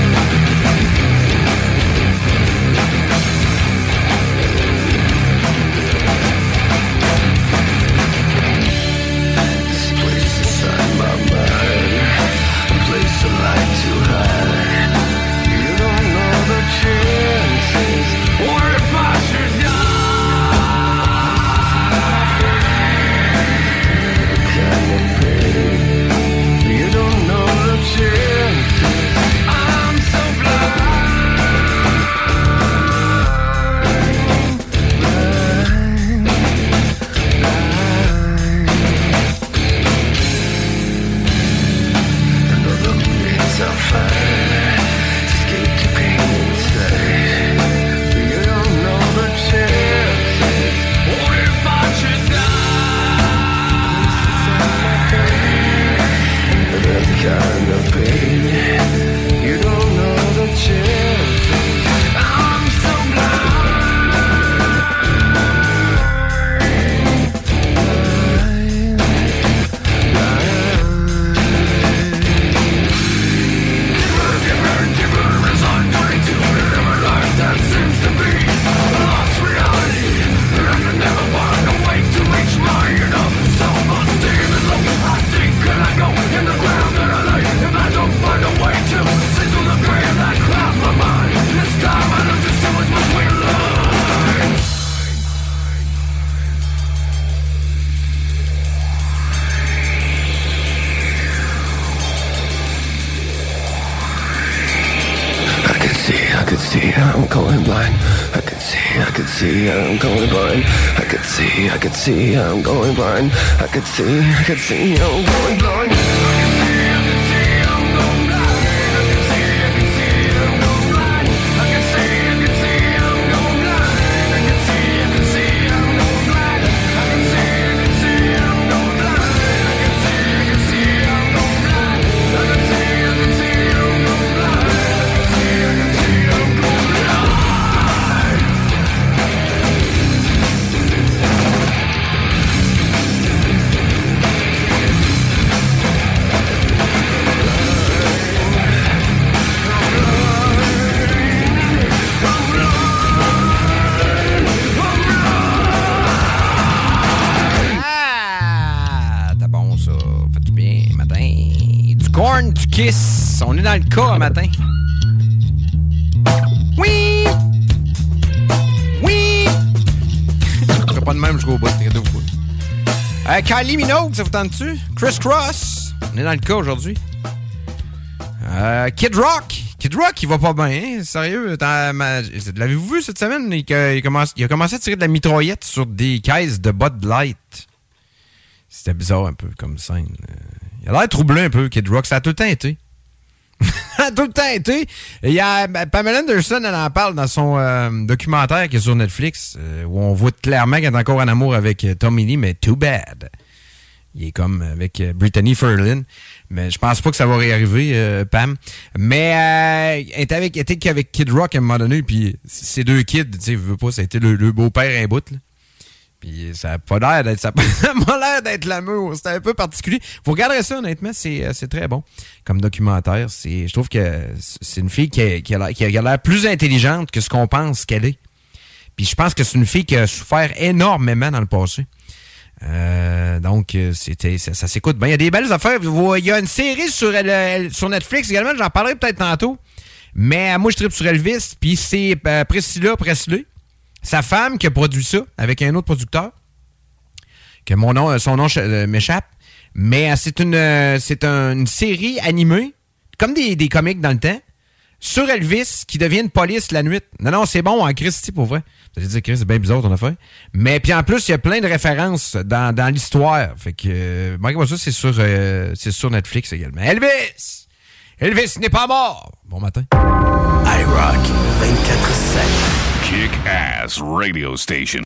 See, I'm going blind. I can see, I can see, I'm going blind. I can see, I can see, I'm going blind. I can see, I can see, I'm going blind. Kiss. On est dans le cas un matin. Oui! Oui! je ferai pas de même jusqu'au bout, vous euh, Kylie Minogue, ça vous tente-tu? Chris Cross. On est dans le cas aujourd'hui. Euh, Kid Rock. Kid Rock, il va pas bien, hein? Sérieux. L'avez-vous vu cette semaine? Euh, il, commence... il, a commencé à tirer de la mitraillette sur des caisses de Bud Light. C'était bizarre un peu comme scène. Euh. Il a l'air troublé un peu, Kid Rock. Ça a tout le été. Ça a tout le temps été. Il y a ben, Pamela Anderson, elle en parle dans son euh, documentaire qui est sur Netflix, euh, où on voit clairement qu'elle est encore en amour avec euh, Tommy Lee, mais too bad. Il est comme avec Brittany Ferlin. Mais je pense pas que ça va réarriver, Pam. Mais elle était avec, elle Kid Rock à un moment donné, puis ces deux kids, tu sais, veux pas, ça a été le, le beau-père un bout, là. Puis ça a pas l'air d'être ça pas l'air d'être l'amour. C'était un peu particulier. Vous regarderez ça honnêtement, c'est euh, très bon comme documentaire. Je trouve que c'est une fille qui a, qui a l'air- plus intelligente que ce qu'on pense qu'elle est. Puis je pense que c'est une fille qui a souffert énormément dans le passé. Euh, donc euh, c'était ça, s'écoute bien. Il y a des belles affaires. Il y a une série sur sur Netflix également. J'en parlerai peut-être tantôt. Mais moi je tripe sur Elvis. Puis c'est euh, Priscilla Presley sa femme qui a produit ça avec un autre producteur, que mon nom, euh, son nom euh, m'échappe. Mais euh, c'est une, c'est un- une série animée, comme des, des comics dans le temps, sur Elvis qui devient une police la nuit. Non, non, c'est bon en Christy pour vrai. Vous allez dire, Chris, c'est bien bizarre ton affaire. Mais puis en plus, il y a plein de références dans, dans l'histoire. Fait que, euh, ça, c'est sur, c'est sur Netflix également. Elvis! Elvis n'est pas mort! Bon matin. iRock 24-7. Kick Ass Radio Station.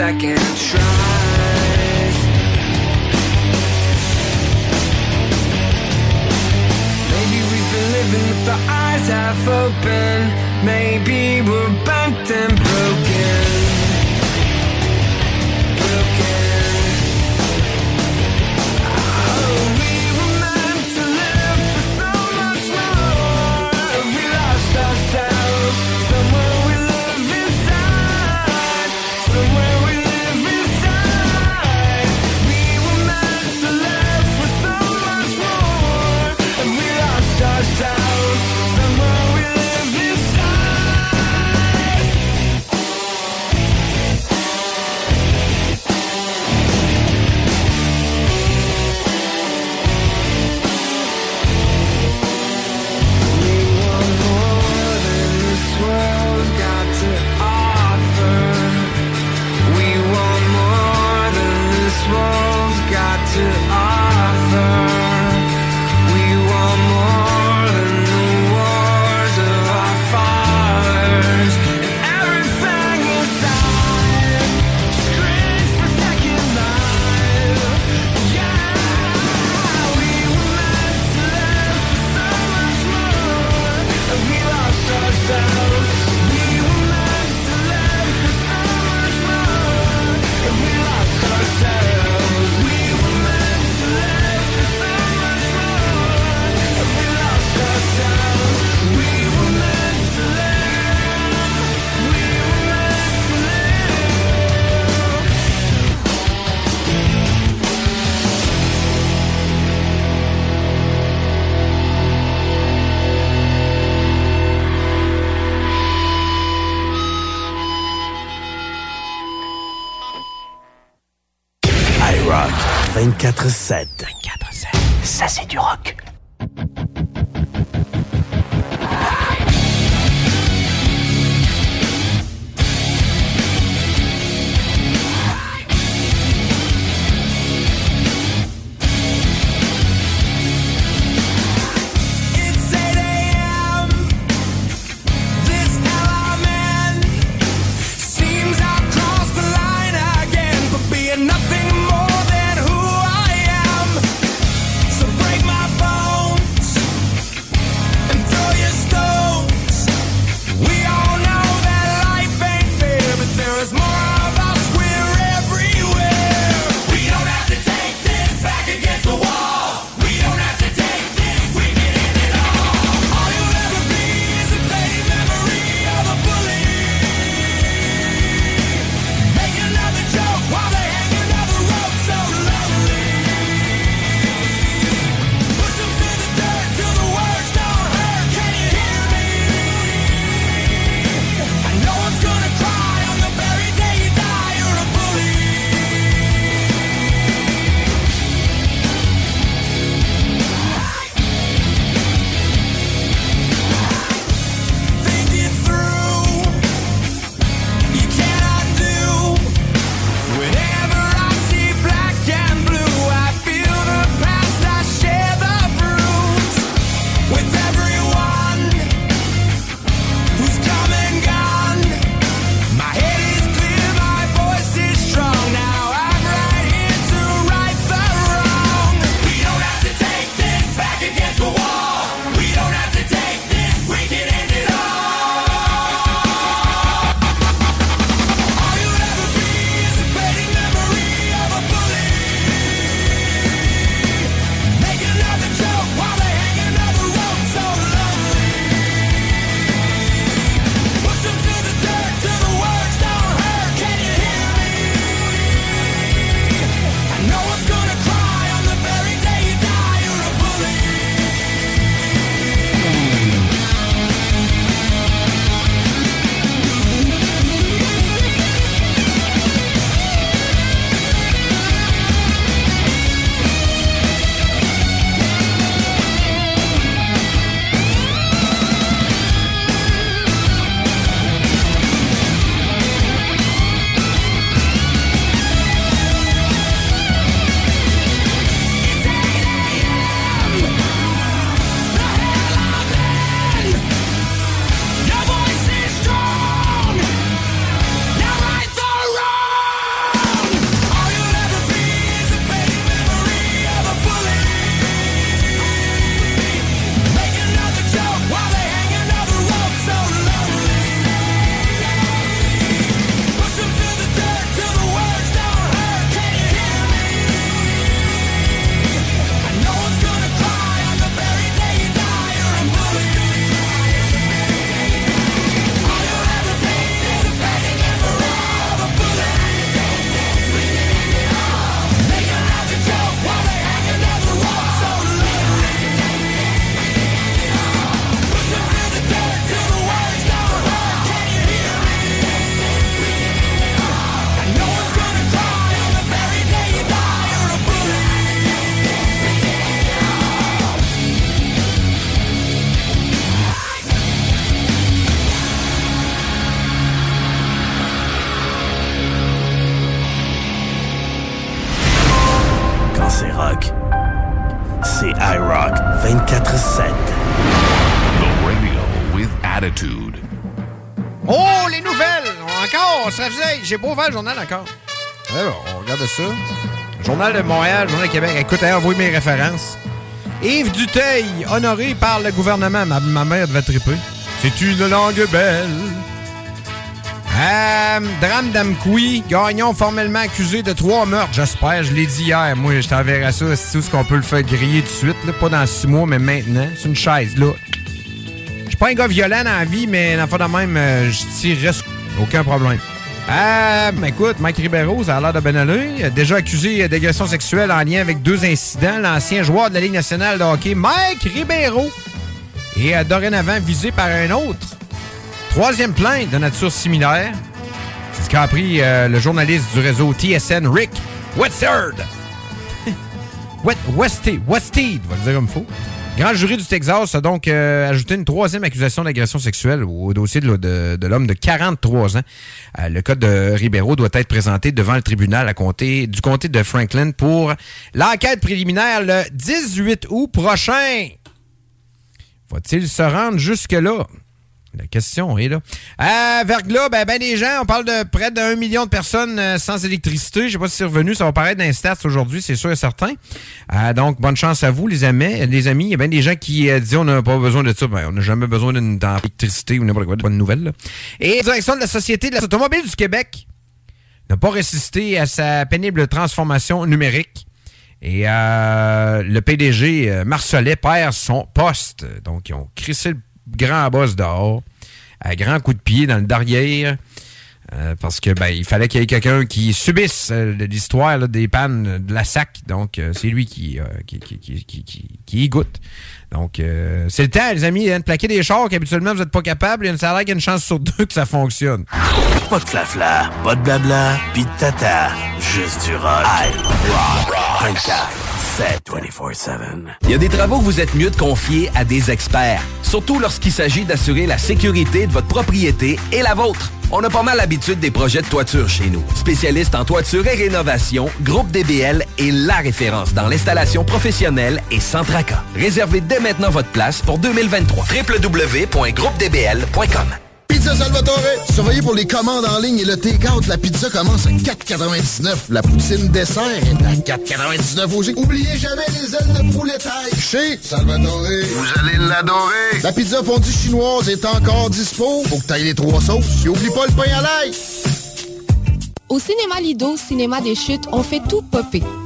Second tries. Maybe we've been living with our eyes half open. Maybe we're bent and broken. 24-7. 24-7. Ça, c'est du rock. J'ai beau ouvert le journal encore. On regarde ça. Journal de Montréal, Journal de Québec. Écoute, hein, envoyez mes références. Yves Duteil, honoré par le gouvernement. Ma, ma mère devait triper. C'est une langue belle. Euh, drame d'Amkoui, Gagnon formellement accusé de trois meurtres. J'espère, je l'ai dit hier. Moi, je t'enverrai ça. C'est tout ce qu'on peut le faire griller tout de suite. là. Pas dans six mois, mais maintenant. C'est une chaise, là. Je suis pas un gars violent dans la vie, mais dans le fond de même, euh, je tirerais Aucun problème. Euh, ben écoute, Mike Ribeiro, ça a l'air de bien Déjà accusé d'agression sexuelle en lien avec deux incidents. L'ancien joueur de la Ligue nationale de hockey, Mike Ribeiro, est euh, dorénavant visé par un autre. Troisième plainte de nature similaire. C'est ce qu'a appris euh, le journaliste du réseau TSN, Rick Wetsard. West- Westy, va le dire comme il faut. Grand jury du Texas a donc euh, ajouté une troisième accusation d'agression sexuelle au dossier de, l'homme de 43 ans. Euh, le cas de Ribeiro doit être présenté devant le tribunal du comté de Franklin pour l'enquête préliminaire le 18 août prochain. Va-t-il se rendre jusque-là? La question est là. À Verglas, ben, ben des gens, on parle de près d'un million de personnes euh, sans électricité. Je sais pas si c'est revenu, ça va paraître dans les stats aujourd'hui, c'est sûr et certain. Euh, donc, bonne chance à vous, les amis. Les amis, il y a bien des gens qui euh, disent on n'a pas besoin de ça. Ben, on n'a jamais besoin d'une électricité ou n'importe quoi, de bonne nouvelle. Et la direction de la Société de l'automobile du Québec n'a pas résisté à sa pénible transformation numérique. Et le PDG Marcelet perd son poste. Donc, ils ont crissé le grand boss dehors, à grand coup de pied dans le derrière. euh, parce que ben il fallait qu'il y ait quelqu'un qui subisse euh, l'histoire des pannes de la SAC. Donc, euh, c'est lui qui, qui, qui, qui, qui, y goûte. Donc, c'est le temps, les amis, hein, de plaquer des chars qu'habituellement vous n'êtes pas capable. Il y a une chance sur deux que ça fonctionne. Pas de flafla, pas de blabla, pis de tata. Juste du rock. I rock. 24, 7, 24-7. Il y a des travaux que vous êtes mieux de confier à des experts, surtout lorsqu'il s'agit d'assurer la sécurité de votre propriété et la vôtre. On a pas mal l'habitude des projets de toiture chez nous. Spécialiste en toiture et rénovation, Groupe DBL est la référence dans l'installation professionnelle et sans tracas. Réservez dès maintenant votre place pour 2023. www.groupedbl.com Pizza Salvatore, surveillez pour les commandes en ligne et le take-out. La pizza commence à 4,99. La poutine dessert est à 4,99 aussi. Oubliez jamais les ailes de poulet taille. Chez Salvatore. Vous allez l'adorer. La pizza fondue chinoise est encore dispo. Faut que t'ailles les trois sauces. Et oublie pas le pain à l'ail. Au cinéma Lido, cinéma des chutes, on fait tout popper.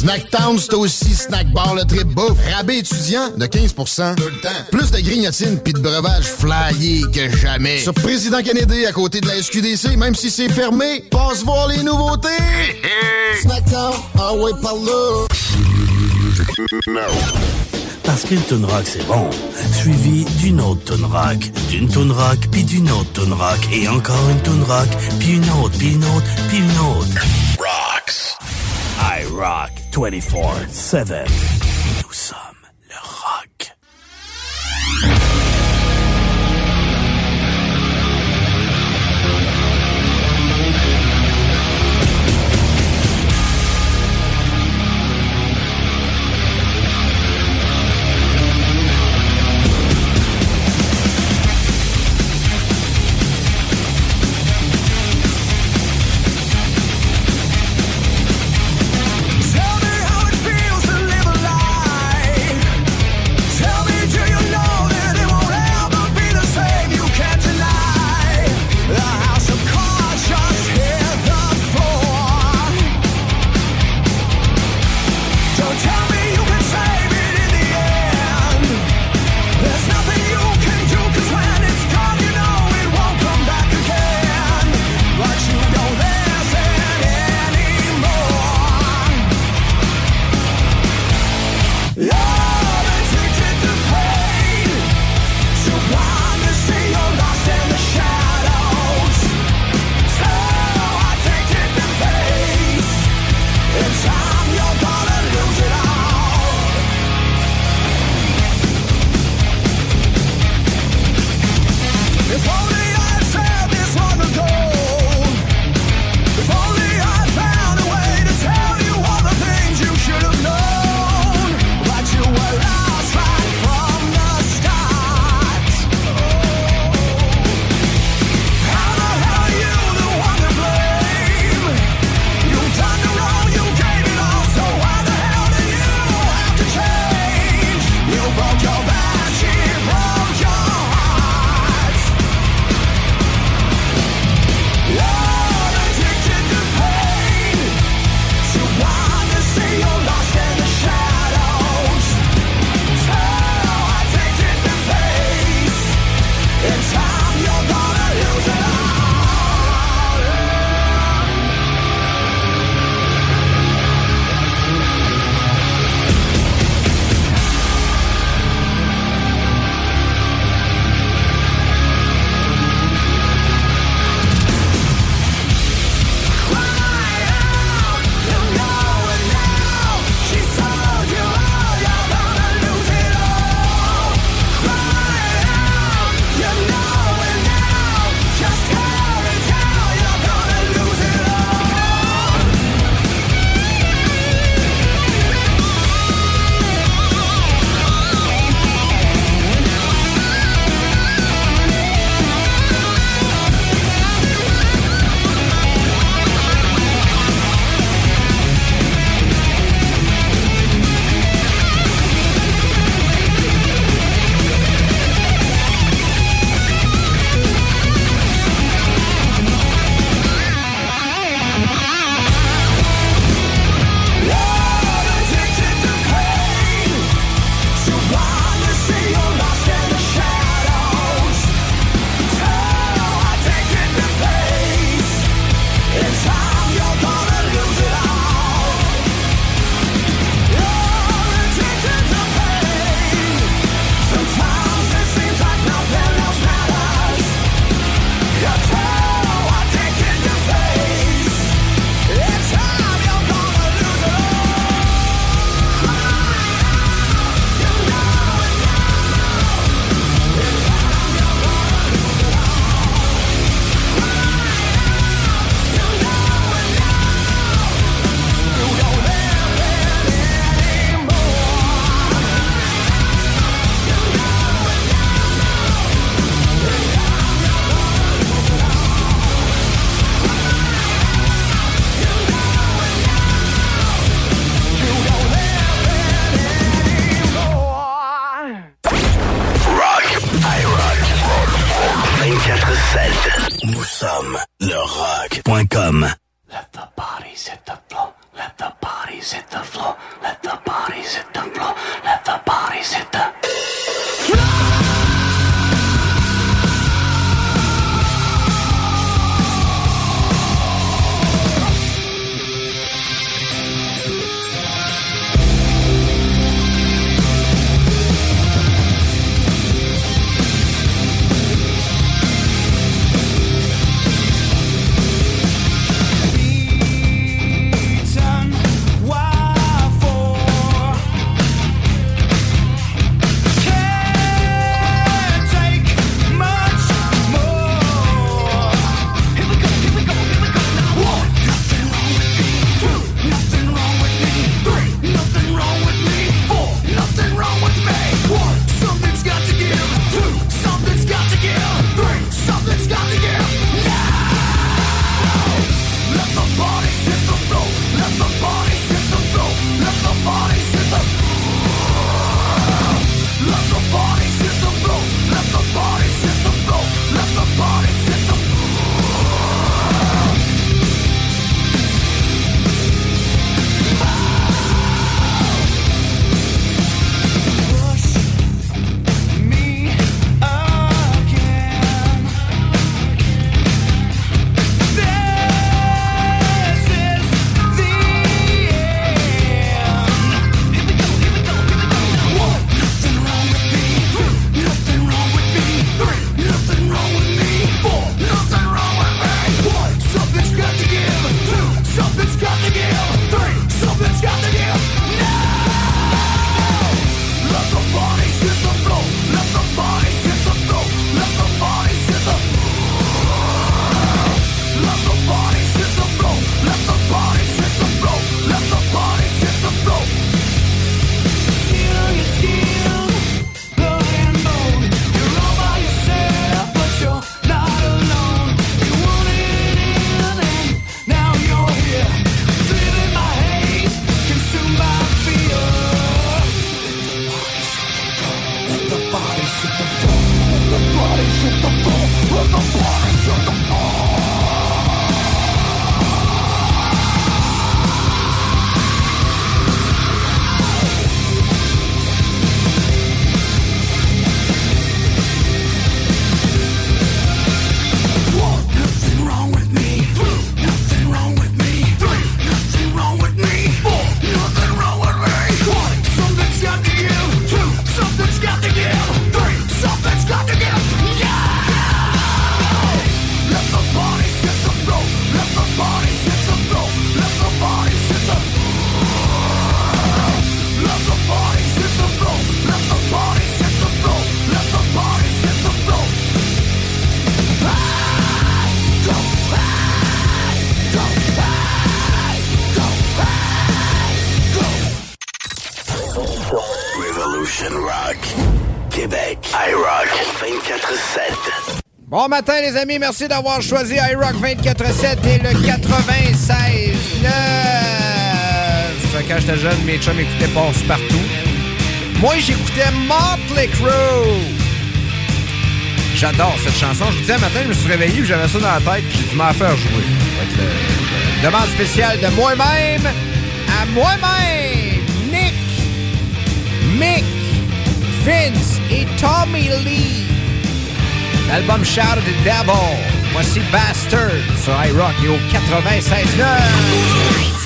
Snacktown, c'est aussi Snack Bar le trip bouffe. Rabais étudiant de 15 Tout le temps. Plus de grignotines pis de breuvages flyés que jamais. Sur Président Kennedy, à côté de la SQDC, même si c'est fermé, passe voir les nouveautés. Snacktown, ah ouais, par là. Parce qu'une tune rock, c'est bon. Suivi d'une autre tune rock, d'une tune rock, puis d'une autre tune rock, et encore une tune rock, puis une autre, puis une autre, puis une autre. Rocks. I rock 24-7. Nous sommes le rock. Bon matin, les amis. Merci d'avoir choisi iRock 24-7 et le 96 9. Quand j'étais jeune, mes chums écoutaient Passe partout. Moi, j'écoutais Motley Crue. J'adore cette chanson. Je vous disais, matin, je me suis réveillé j'avais ça dans la tête. J'ai dû m'en faire jouer. Demande spéciale de moi-même à moi-même. Nick, Mick, Vince et Tommy Lee. L'album Shout of the Devil. Voici Bastard sur iRock et au 96.9.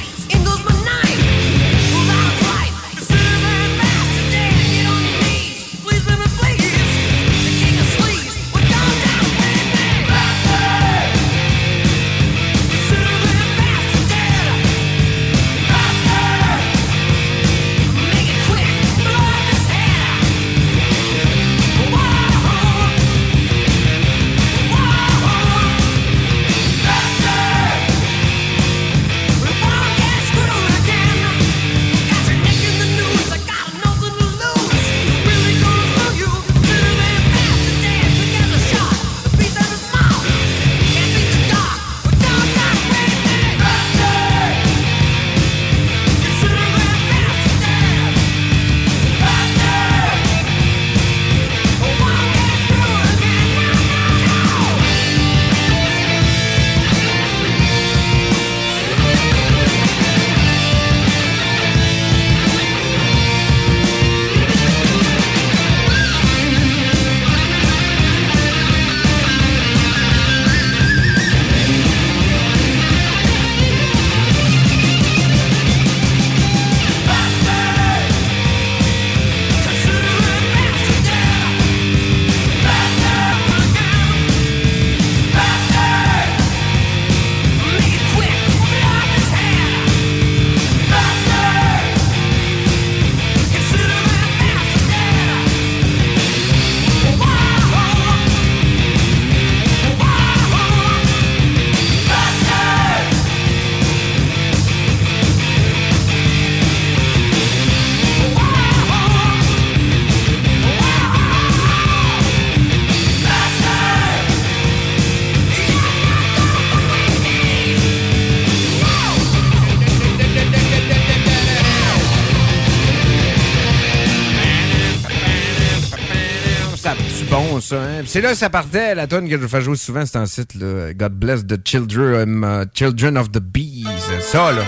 C'est là ça partait, la tonne que je fais jouer souvent, c'est un site, là. God bless the children, um, uh, children of the bees. Ça, là.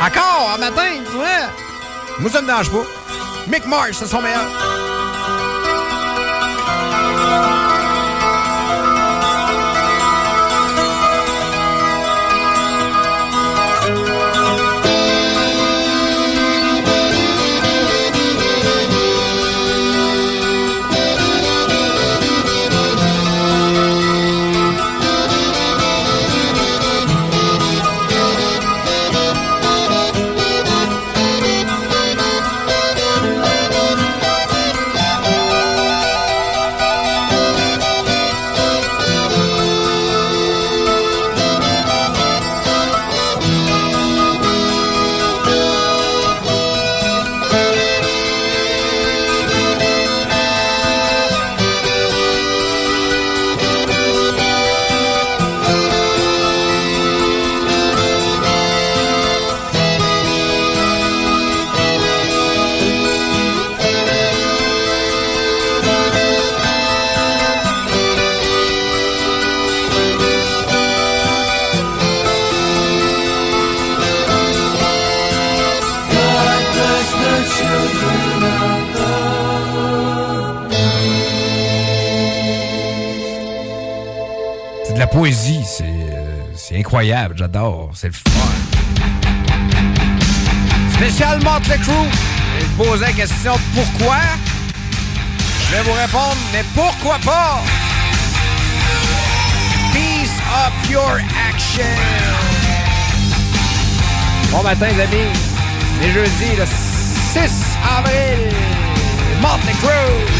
Encore, un matin, tu vois. Moi, ça me dérange pas. Mick Mars, c'est son meilleur. Incroyable, j'adore, c'est le fun. Spécial Motley Crue. Je me posais la question pourquoi? Je vais vous répondre, mais pourquoi pas? Peace up your action. Bon matin, les amis. Les jeudis, le 6 avril. Motley Crue.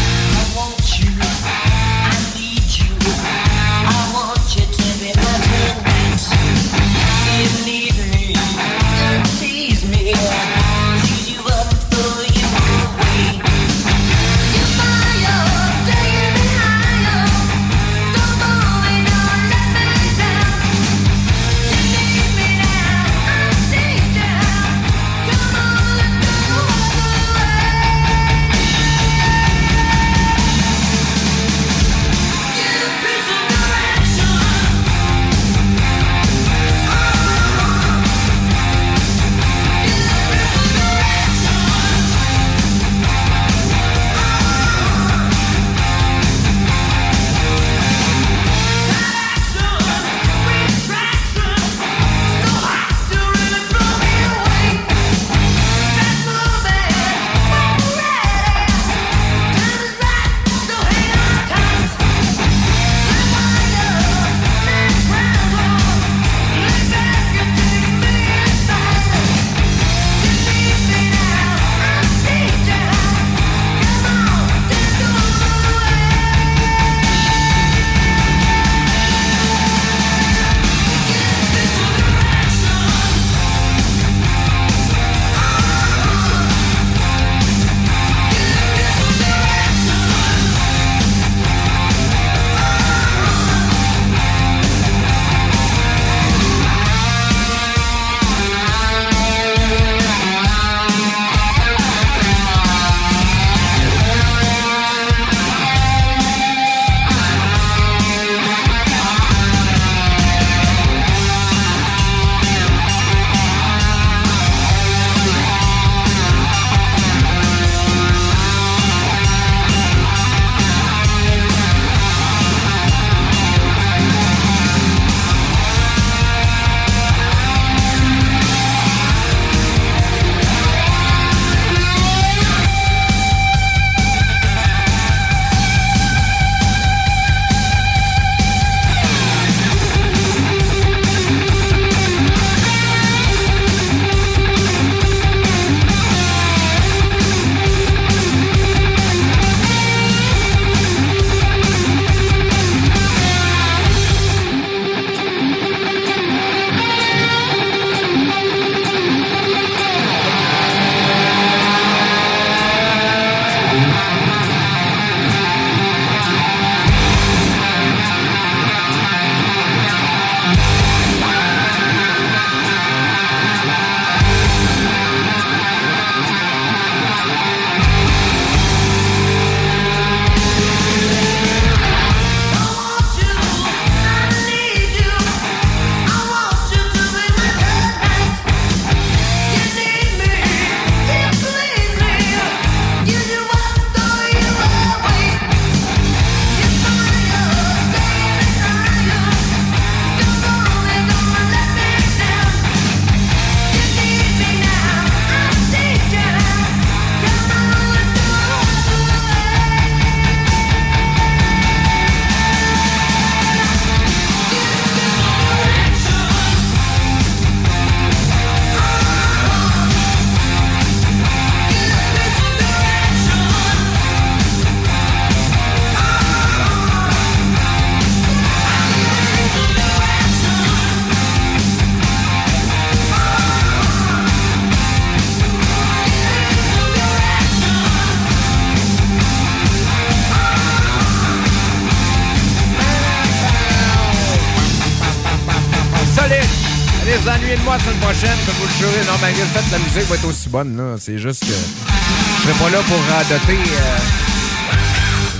Prochaine, comme vous le jurez. Non, malgré le fait la musique va être aussi bonne, là. C'est juste que je serai pas là pour radoter euh,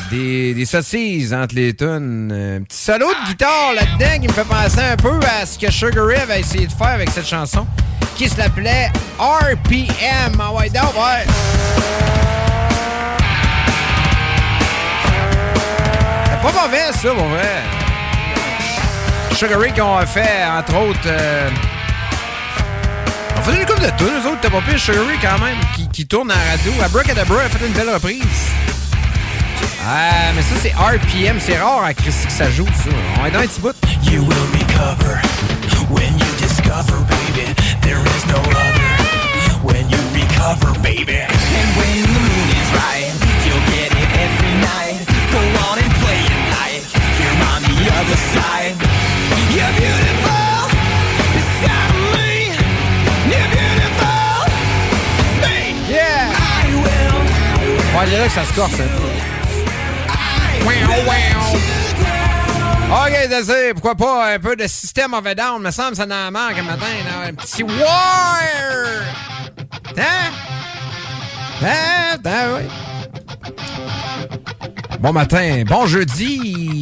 des, des saucisses entre les tunes. Un petit solo de guitare là-dedans qui me fait penser un peu à ce que Sugar Ray avait essayé de faire avec cette chanson qui s'appelait RPM. Ah ouais, donc, ouais. C'est pas mauvais, ça, pour vrai. Sugar Ray qui ont fait, entre autres... euh, on faisait une couple de tunes, eux autres, t'as pas pire Sugar Ray quand même, qui, qui tourne à la radio. Abracadabra a fait une belle reprise. Ah, mais ça, c'est RPM. C'est rare à Christy que ça joue, ça. On est dans un petit bout. You will recover when you discover, baby, there is no other. When you recover, baby. And when the moon is right, you'll get it every night. Go on and play it like you're on the other side. You're Ouais, c'est là que ça se corse, wow. OK, c'est pourquoi pas un peu de système of a down? Me semble ça en manque un matin. Un petit wire! Hein? Hein? Hein, oui. Bon matin, bon jeudi.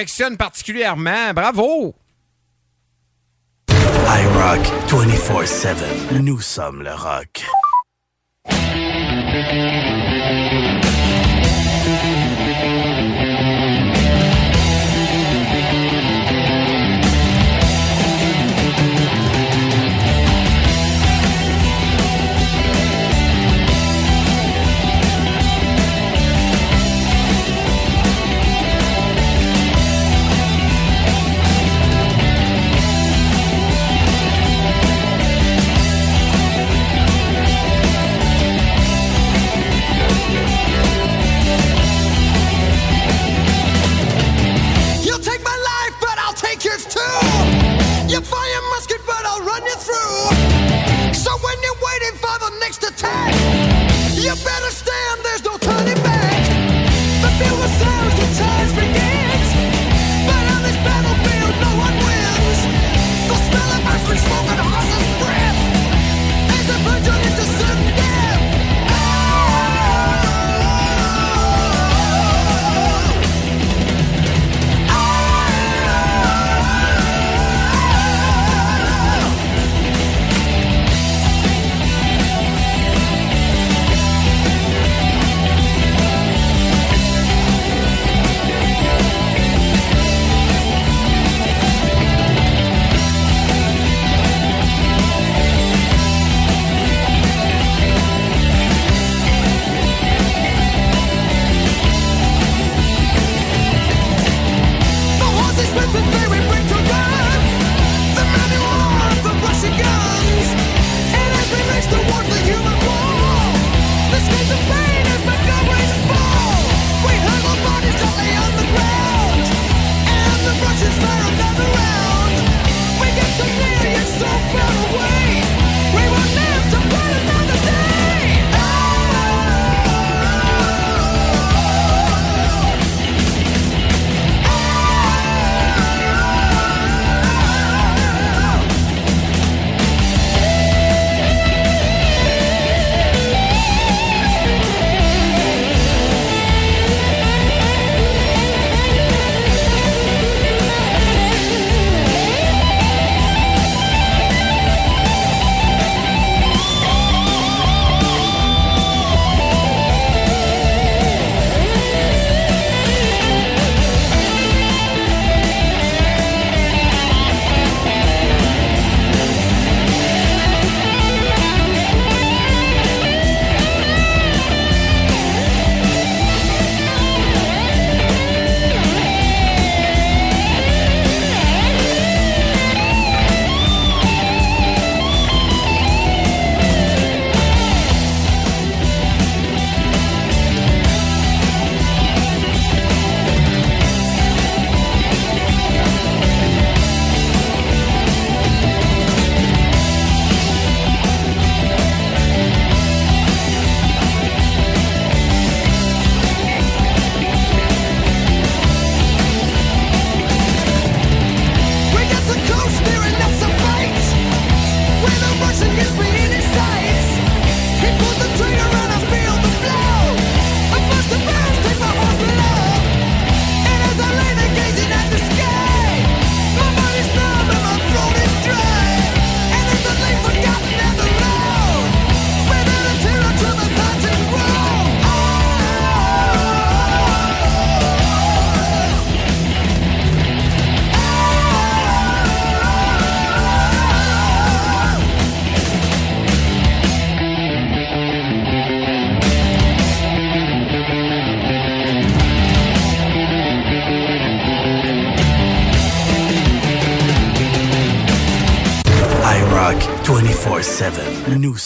Affectionne particulièrement. Bravo! iRock 24-7. Nous sommes le rock.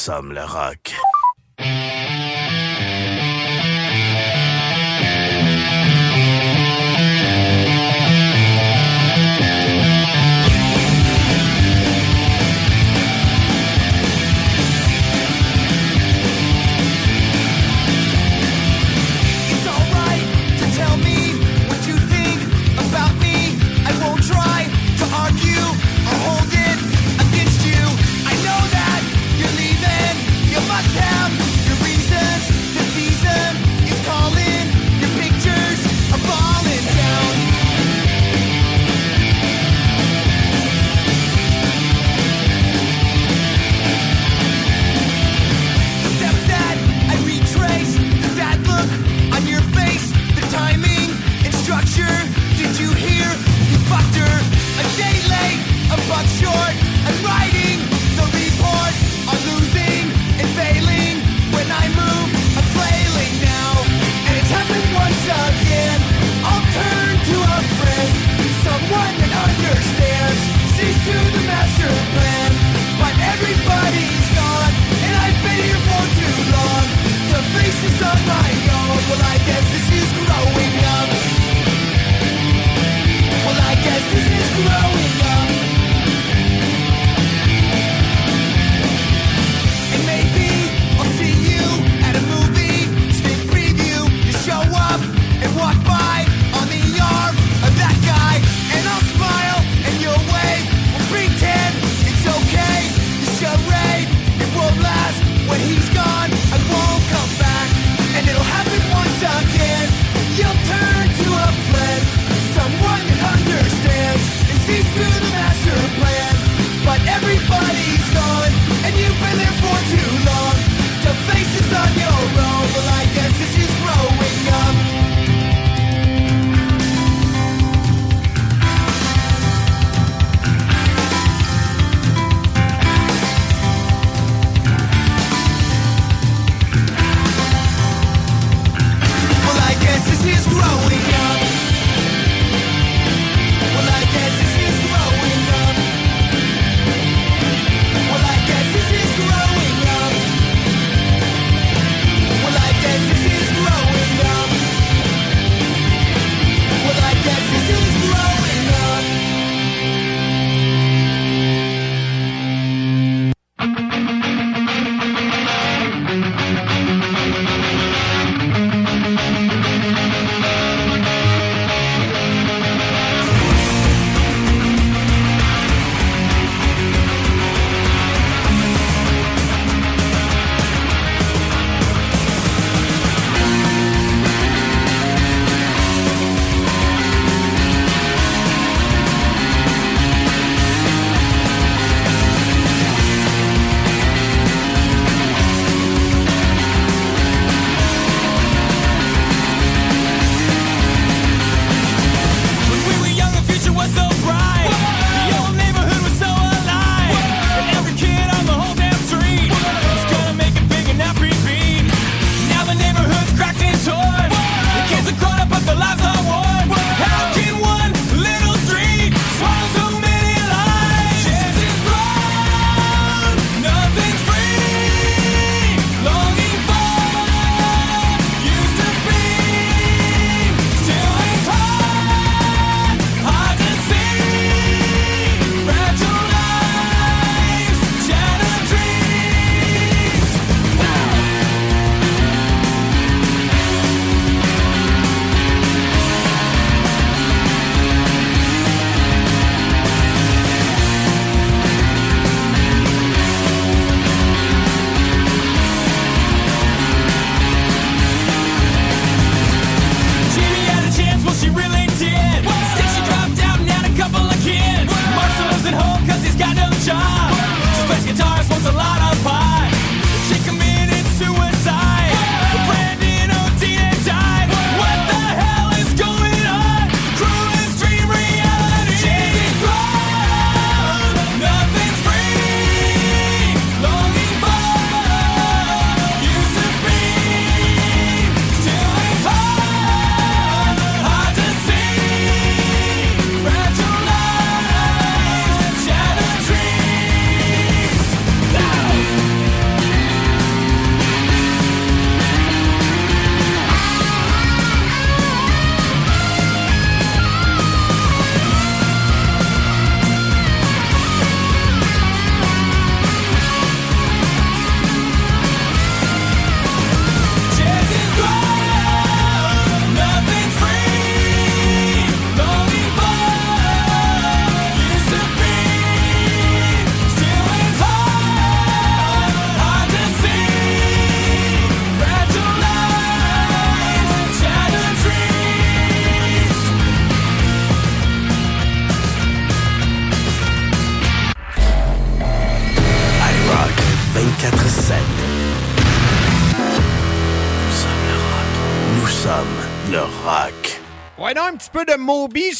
24-7.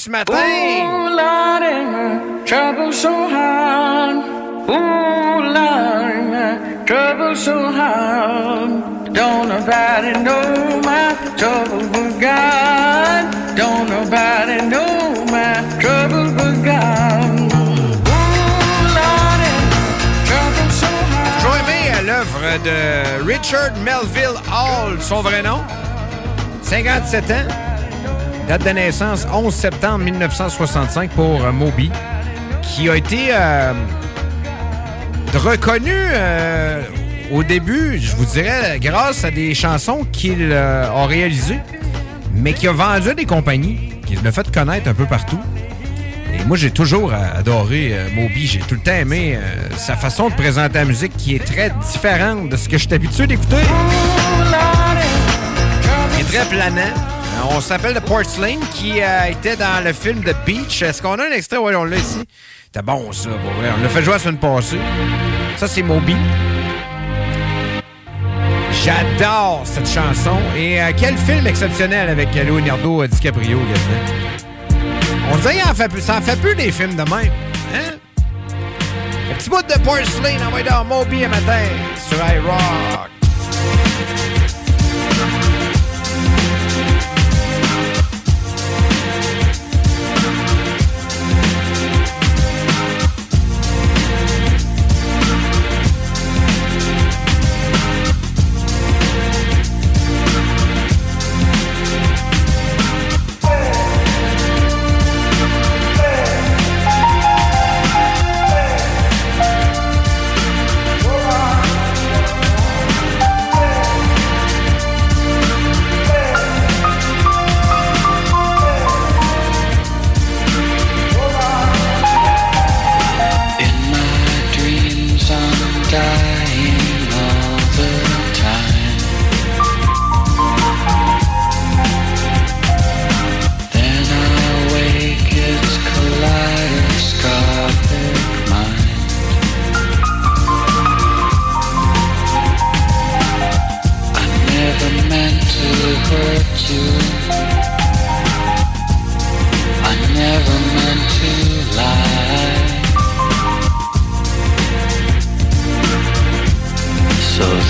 Ce matin. Ooh, Lordy, trouble so hard. Ooh, Lordy, trouble so hard. Don't nobody know my trouble but God. Don't nobody know my trouble but God. Euh, l'œuvre de Richard Melville Hall, son vrai nom. 57 ans. Date de naissance 11 septembre 1965 pour euh, Moby, qui a été euh, reconnu euh, au début, je vous dirais, grâce à des chansons qu'il a réalisées, mais qui a vendu à des compagnies, qui l'a fait connaître un peu partout. Et moi, j'ai toujours adoré Moby. J'ai tout le temps aimé sa façon de présenter la musique qui est très différente de ce que je suis habitué d'écouter. Il est très planant. Euh, On s'appelle The Porcelain qui euh, était dans le film The Beach. Est-ce qu'on a un extrait? Oui, on l'a ici. C'était bon, ça, pour. On l'a fait jouer la semaine passée. Ça, c'est Moby. J'adore cette chanson. Et euh, quel film exceptionnel avec Leonardo DiCaprio. On dirait qu'il en fait plus. Ça en fait plus des films de même. Hein? Un petit bout de porcelain, être dans Moby un matin sur iRock.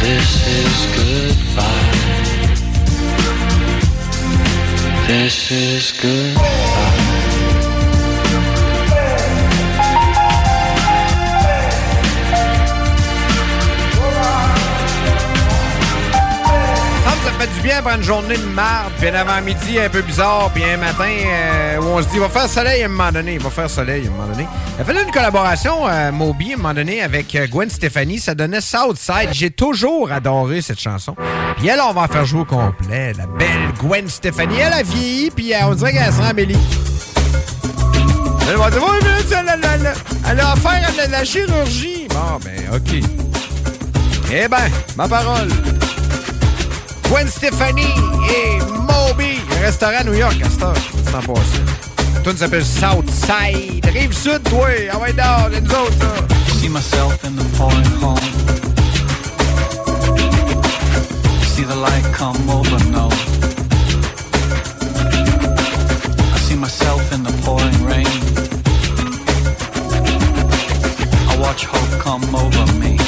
This is goodbye. This is goodbye. Du bien après une journée de marde, puis un avant-midi un peu bizarre, puis un matin euh, où on se dit, il va faire soleil à un moment donné. Il va faire soleil à un moment donné. A fait une collaboration, euh, Moby, à un moment donné, avec euh, Gwen Stefani. Ça donnait Southside. J'ai toujours adoré cette chanson. Puis elle, on va en faire jouer au complet. La belle Gwen Stefani. Elle a vieilli, puis euh, on dirait qu'elle sera Amélie. Elle va dire, oui, mais elle, elle, elle, elle a affaire à de la chirurgie. Bon, ben, OK. Eh ben, ma parole. Gwen Stefani et Moby. Restaurant à New York, à cette heure. C'est en passé. La tune s'appelle Southside. Rive sud, toi. Ah ouais, dehors, les autres. See myself in the pouring home. See the light come over, no. I see myself in the pouring rain. I watch hope come over me.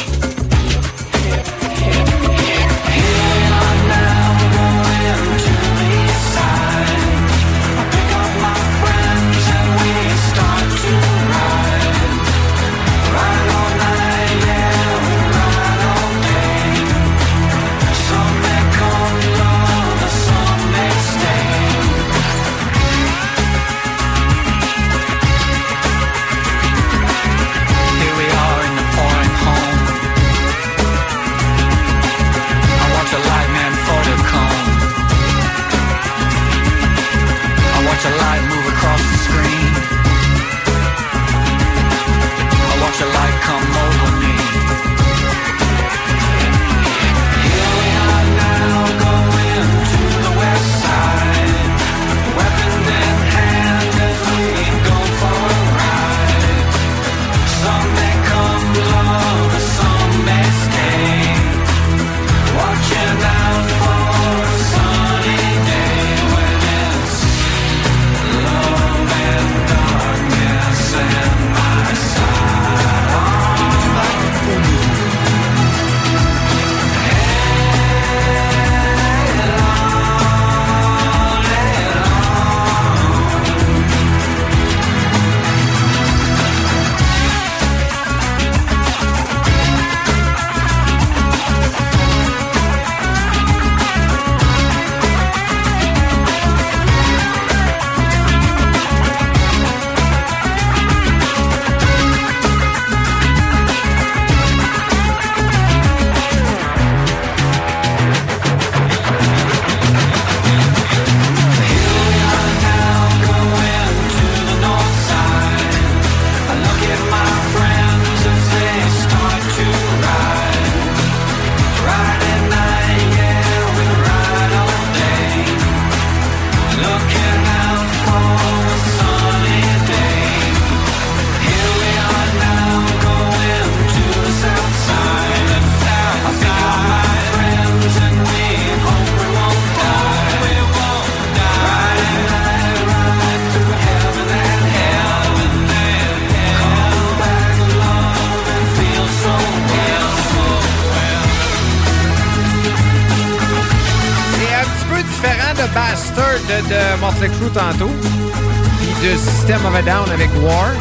System of a Down avec War.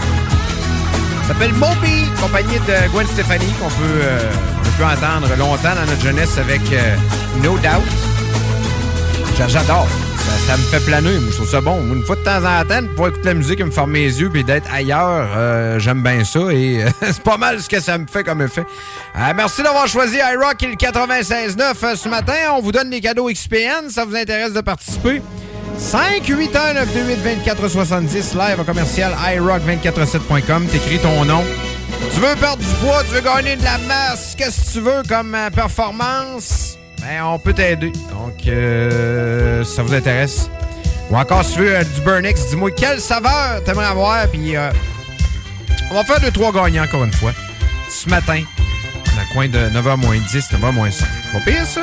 Ça s'appelle Moby, compagnie de Gwen Stefani, qu'on peut, euh, peut entendre longtemps dans notre jeunesse avec euh, No Doubt. J'a- J'adore. Ça, me fait planer. Moi, je trouve ça bon. Une fois de temps en temps, pouvoir écouter la musique et me former les yeux puis d'être ailleurs, euh, j'aime bien ça. Et c'est pas mal ce que ça me fait comme effet. Euh, merci d'avoir choisi iRock et le 96.9 euh, ce matin. On vous donne des cadeaux XPN. Ça vous intéresse de participer? 5 8 1 9 2 8 24 70 live au commercial iRock247.com. T'écris ton nom. Tu veux perdre du poids, tu veux gagner de la masse, qu'est-ce que tu veux comme euh, performance? Ben, on peut t'aider. Donc, euh, si ça vous intéresse? Ou encore, si tu veux euh, du Burnix, dis-moi quelle saveur t'aimerais avoir. Puis, euh, on va faire deux, trois gagnants encore une fois. Ce matin, dans le coin de 9h moins 10, 9h moins 5. Pas pire, ça?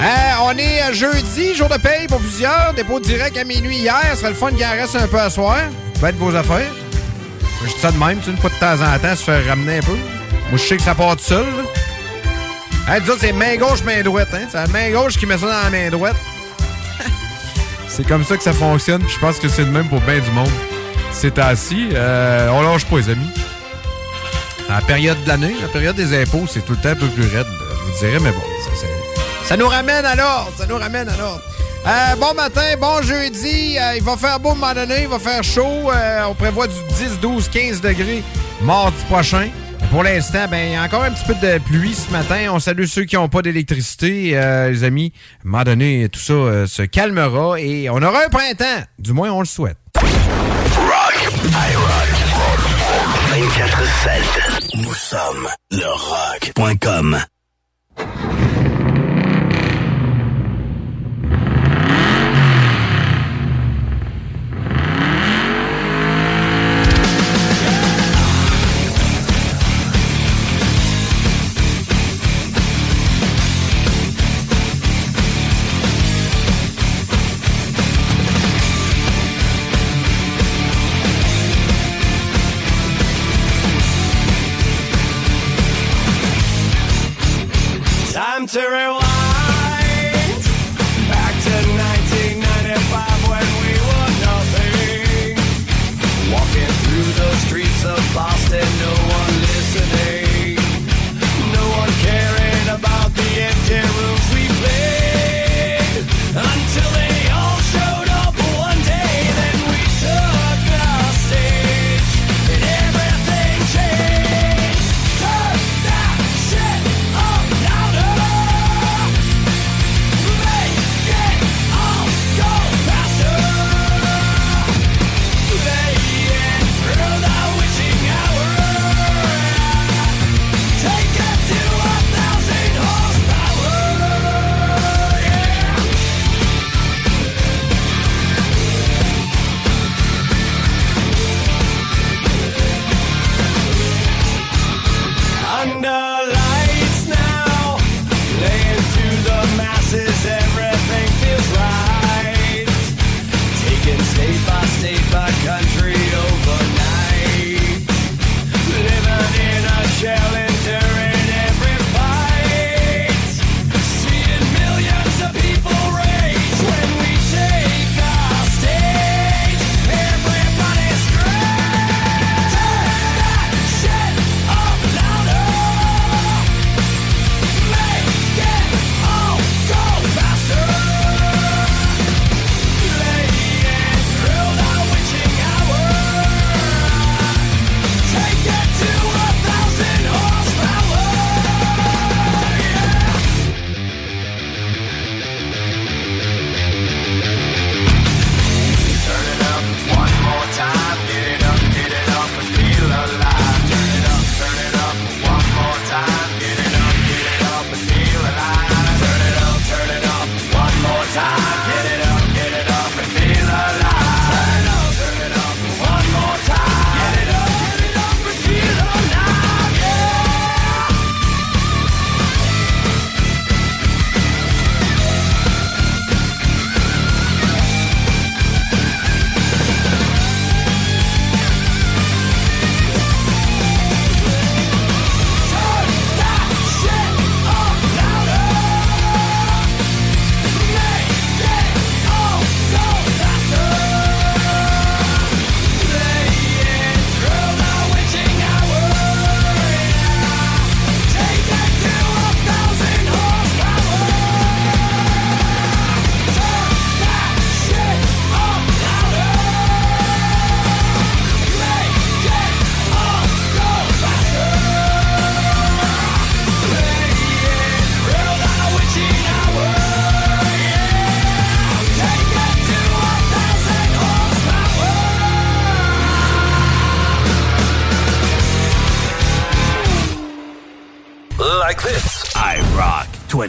Euh, on est euh, jeudi, jour de paye pour plusieurs. Dépôt direct à minuit hier. Ce serait le fun qu'il en reste un peu à soir. Faites vos affaires. Je dis ça de même, tu une fois de temps en temps, se faire ramener un peu. Moi, je sais que ça part tout seul. là. Hein, c'est main gauche, main droite. Hein? C'est la main gauche qui met ça dans la main droite. c'est comme ça que ça fonctionne. Je pense que c'est le même pour bien du monde. C'est assis. Euh, on lâche pas, les amis. La période de l'année, la période des impôts, c'est tout le temps un peu plus raide, je vous dirais, mais bon, ça, c'est- ça nous ramène à l'ordre. Ça nous ramène à l'ordre. Euh, bon matin, bon jeudi. Euh, il va faire beau à un il va faire chaud. Euh, on prévoit du 10, 12, 15 degrés mardi prochain. Pour l'instant, ben, il y a encore un petit peu de pluie ce matin. On salue ceux qui n'ont pas d'électricité, euh, les amis. À un moment donné, tout ça euh, se calmera et on aura un printemps. Du moins, on le souhaite. Rock, iRock. 24-7. Nous sommes le rock.com.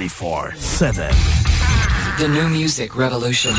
24 7. The new music revolution.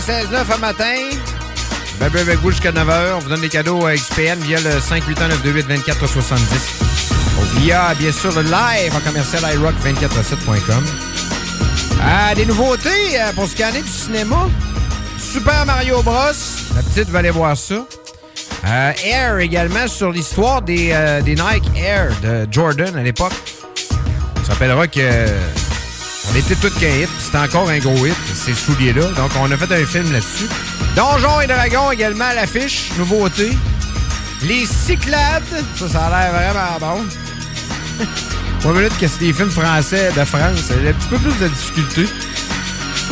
96.9 un matin. Ben, avec vous jusqu'à 9h. On vous donne des cadeaux à XPN via le 581-928-2470. Via, bien sûr, le live en commercial iRock247.com. Ah, des nouveautés euh, pour scanner du cinéma? Super Mario Bros. La petite va aller voir ça. Euh, Air également sur l'histoire des, euh, des Nike Air de Jordan à l'époque. On se rappellera que on était tous qu'un hit. C'était encore un gros hit, ces souliers-là. Donc, on a fait un film là-dessus. Donjons et Dragons également à l'affiche. Nouveauté. Les Cyclades. Ça, ça a l'air vraiment bon. Trois minutes que c'est des films français de France. A un petit peu plus de difficulté.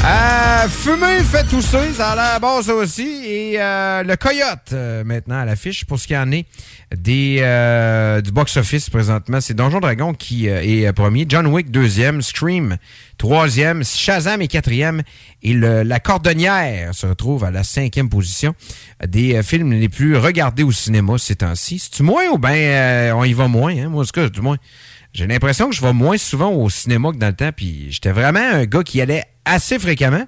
Euh, fumer fait tousser, ça a l'air bon ça aussi. Et euh, le Coyote, euh, maintenant à l'affiche, pour ce qui en est euh, du box-office présentement, c'est Donjon Dragon qui euh, est premier, John Wick deuxième, Scream troisième, Shazam est quatrième, et le- La Cordonnière se retrouve à la cinquième position des euh, films les plus regardés au cinéma ces temps-ci. C'est-tu moins ou bien euh, on y va moins? Hein? Moi, en tout cas, du moins... J'ai l'impression que je vais moins souvent au cinéma que dans le temps, puis j'étais vraiment un gars qui allait assez fréquemment.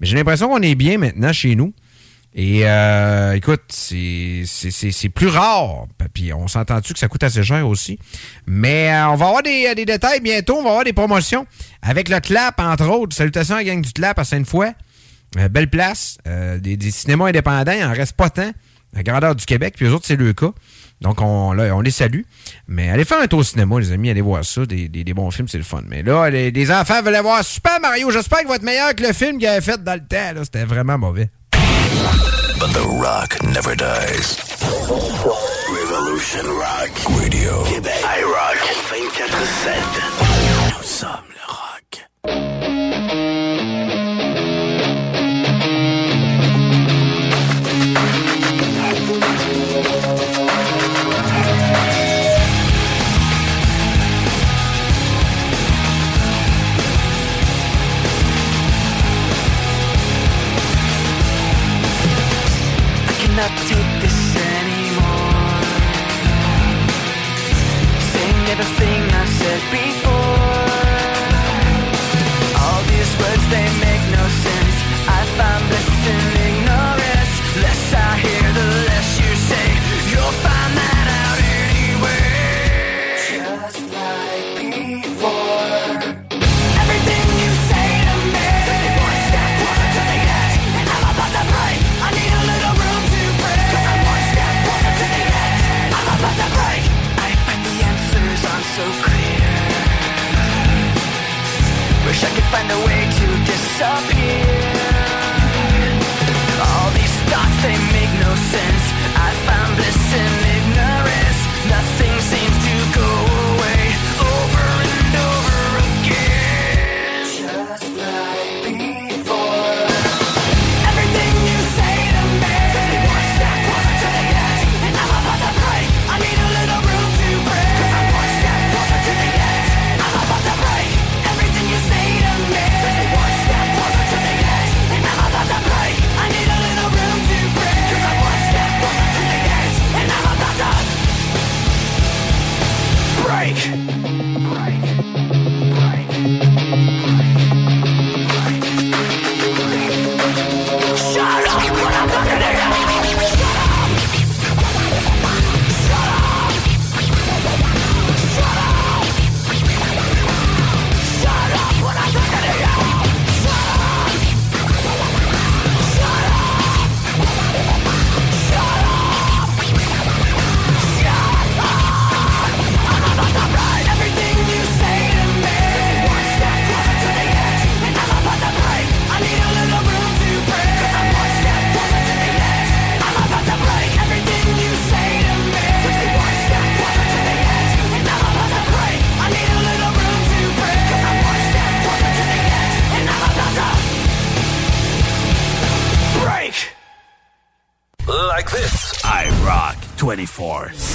Mais j'ai l'impression qu'on est bien maintenant chez nous. Et euh, écoute, c'est plus rare. Puis on s'entend-tu que ça coûte assez cher aussi? Mais euh, on va avoir des, des détails bientôt. On va avoir des promotions avec le Clap, entre autres. Salutations à la gang du Clap à Sainte-Foy. Euh, belle place. Euh, des, des cinémas indépendants. Il en reste pas tant. La grandeur du Québec. Puis eux autres, c'est le cas. Donc, on, les salue. Mais allez faire un tour au cinéma, les amis. Allez voir ça. Des, bons films, c'est le fun. Mais là, les, les enfants veulent voir Super Mario. J'espère qu'il va être meilleur que le film qu'il avait fait dans le temps. C'était vraiment mauvais. But the rock never dies. Revolution Rock Radio. Québec. I Rock 24-7. Nous sommes le rock. the thing I said before.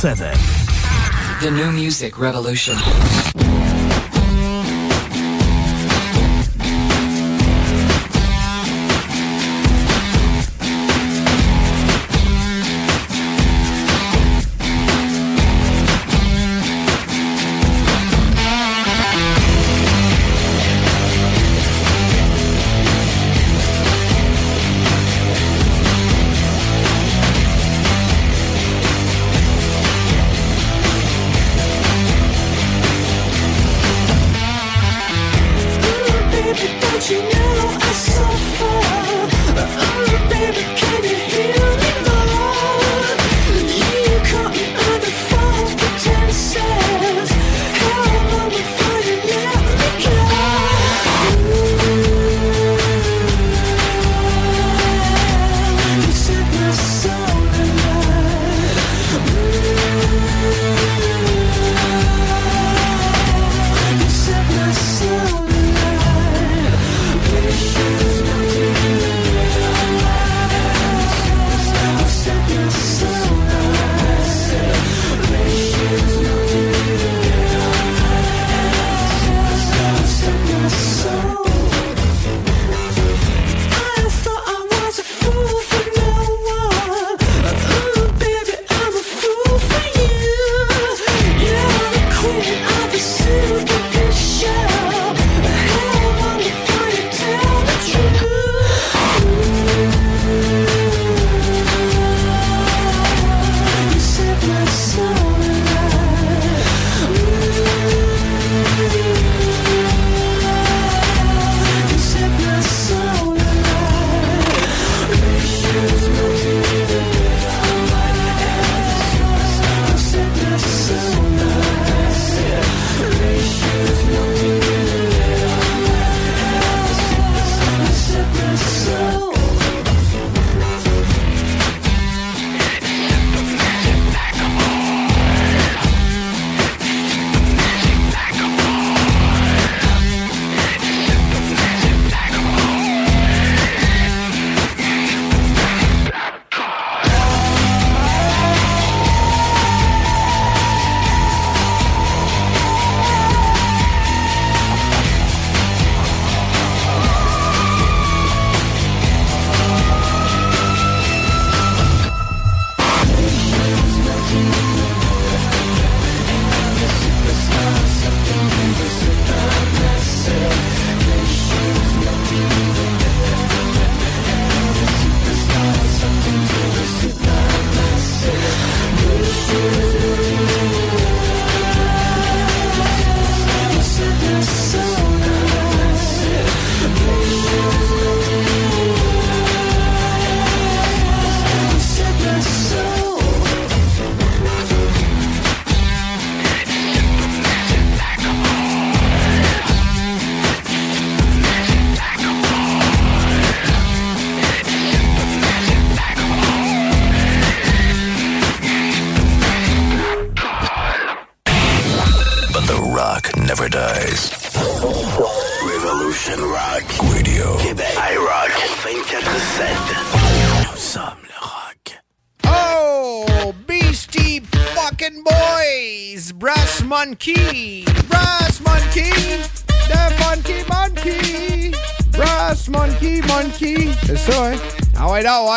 7. The new music revolution.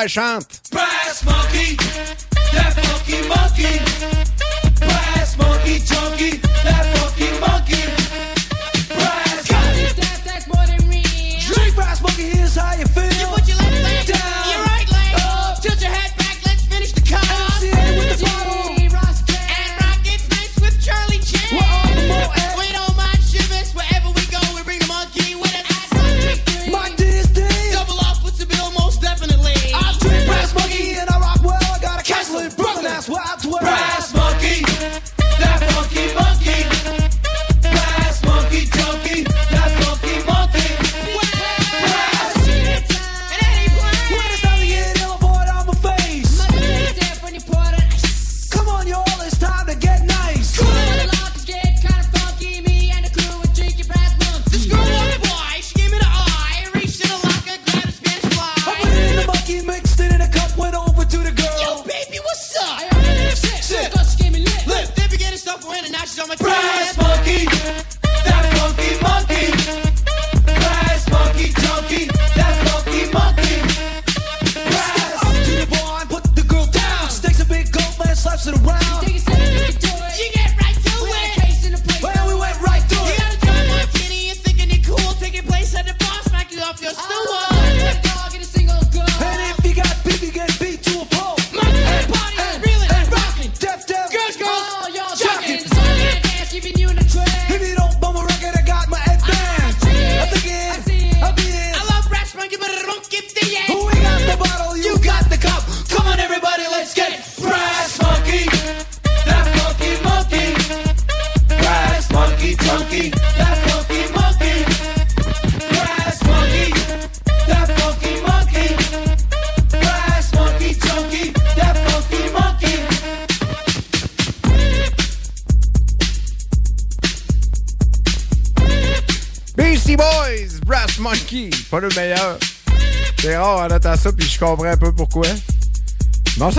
chante.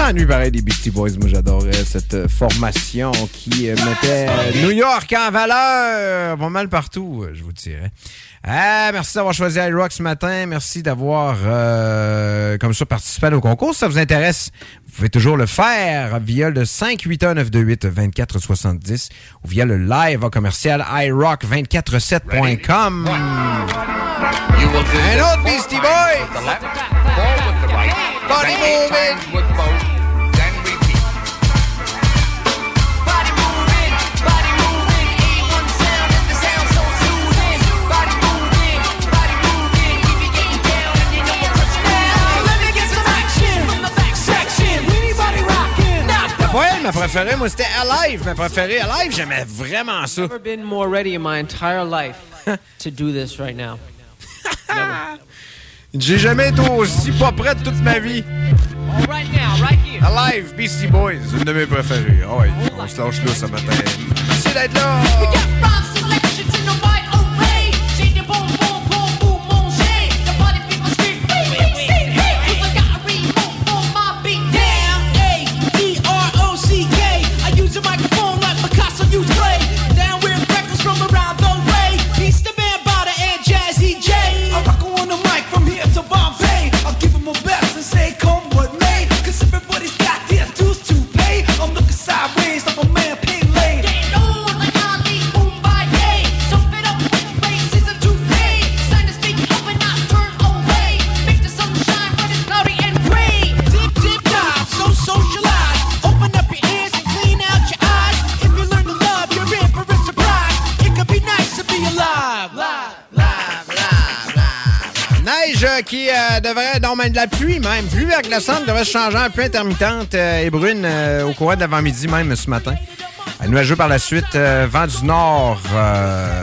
excellent nuit pareil des Beastie Boys. Moi j'adorais cette euh, formation qui euh, mettait euh, New York en valeur pas mal partout, je vous dirais. Ah, merci d'avoir choisi iRock ce matin. Merci d'avoir, comme ça, participé au concours. Si ça vous intéresse, vous pouvez toujours le faire via le 581-928-2470 ou via le live commercial iRock247.com. Un autre Beastie Boy! Body moving! pas elle, ma préférée. Moi, c'était Alive, ma préférée. Alive, j'aimais vraiment ça. Never been more ready in my entire life to do this right now. J'ai jamais été aussi pas prêt de toute ma vie. Right now, right here. Alive, Beastie Boys, une de mes préférées. Oh, ouais, on se lâche là ce matin. Merci d'être là. Euh, qui euh, devrait. Non, mais de la pluie même. Pluie centre devrait se changer en pluie intermittente euh, et brune au courant de l'avant-midi même ce matin. Nuageux par la suite, vent du nord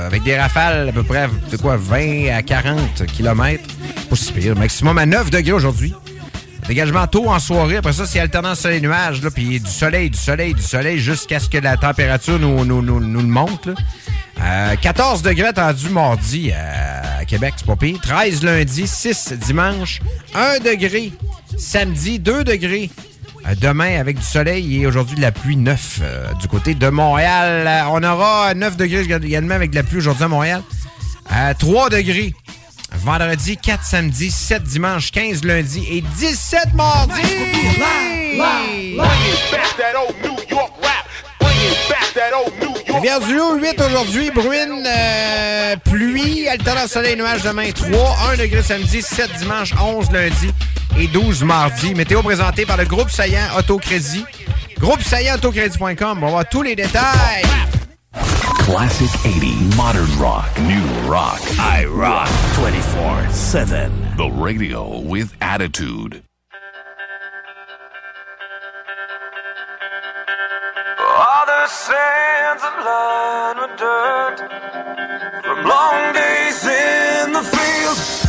avec des rafales à peu près de quoi 20 à 40 km. Pas si pire. Maximum à 9 degrés aujourd'hui. Dégagement tôt en soirée. Après ça, c'est alternance soleil-nuage. Puis du soleil, du soleil, du soleil jusqu'à ce que la température nous, le monte. 14 euh, degrés attendus mardi euh, à Québec, c'est pas pire. 13 lundi, 6 dimanche, 1 degré. Samedi, 2 degrés. Euh, demain, avec du soleil et aujourd'hui de la pluie 9 du côté de Montréal. on aura 9 degrés également avec de la pluie aujourd'hui à Montréal. 3 degrés vendredi, 4 samedi, 7 dimanche, 15 lundi et 17 mardi. Rivière-du-Loup, 8 aujourd'hui, Bruine, euh, pluie, alternance soleil, nuages demain, 3, 1 degré samedi, 7 dimanche, 11 lundi et 12 mardi. Météo présenté par le groupe Saillant Autocrédit. Groupe Saillant Autocrédit.com. On va voir tous les détails. Classic 80, modern rock, new rock. I rock 24 7. The radio with attitude. Other sands are lined with dirt from long days in the field.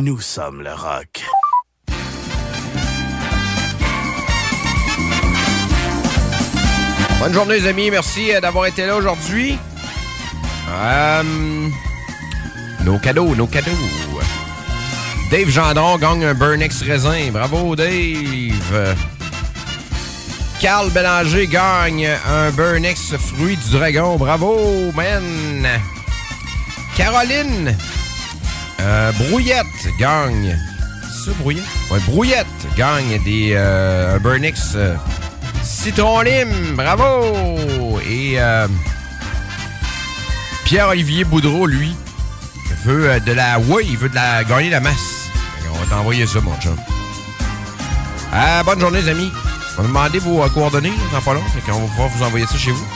Nous sommes le rock. Bonne journée, les amis. Merci euh, d'avoir été là aujourd'hui. Euh, nos cadeaux, nos cadeaux. Dave Gendron gagne un Burnex raisin. Bravo, Dave. Carl Bélanger gagne un Burnex fruit du dragon. Bravo, man. Caroline euh, Brouillette gagne. C'est ça, Brouillette? Ouais, Brouillette gagne des, euh, Burnix euh, citron lime. Bravo! Et euh, Pierre-Olivier Boudreau, lui, veut euh, de la. Oui, il veut de la gagner la masse. Qu'on va t'envoyer ça, mon chum. Euh, bonne journée, les amis. On va demander vos coordonnées dans pas long. Fait qu'on va pouvoir vous envoyer ça chez vous.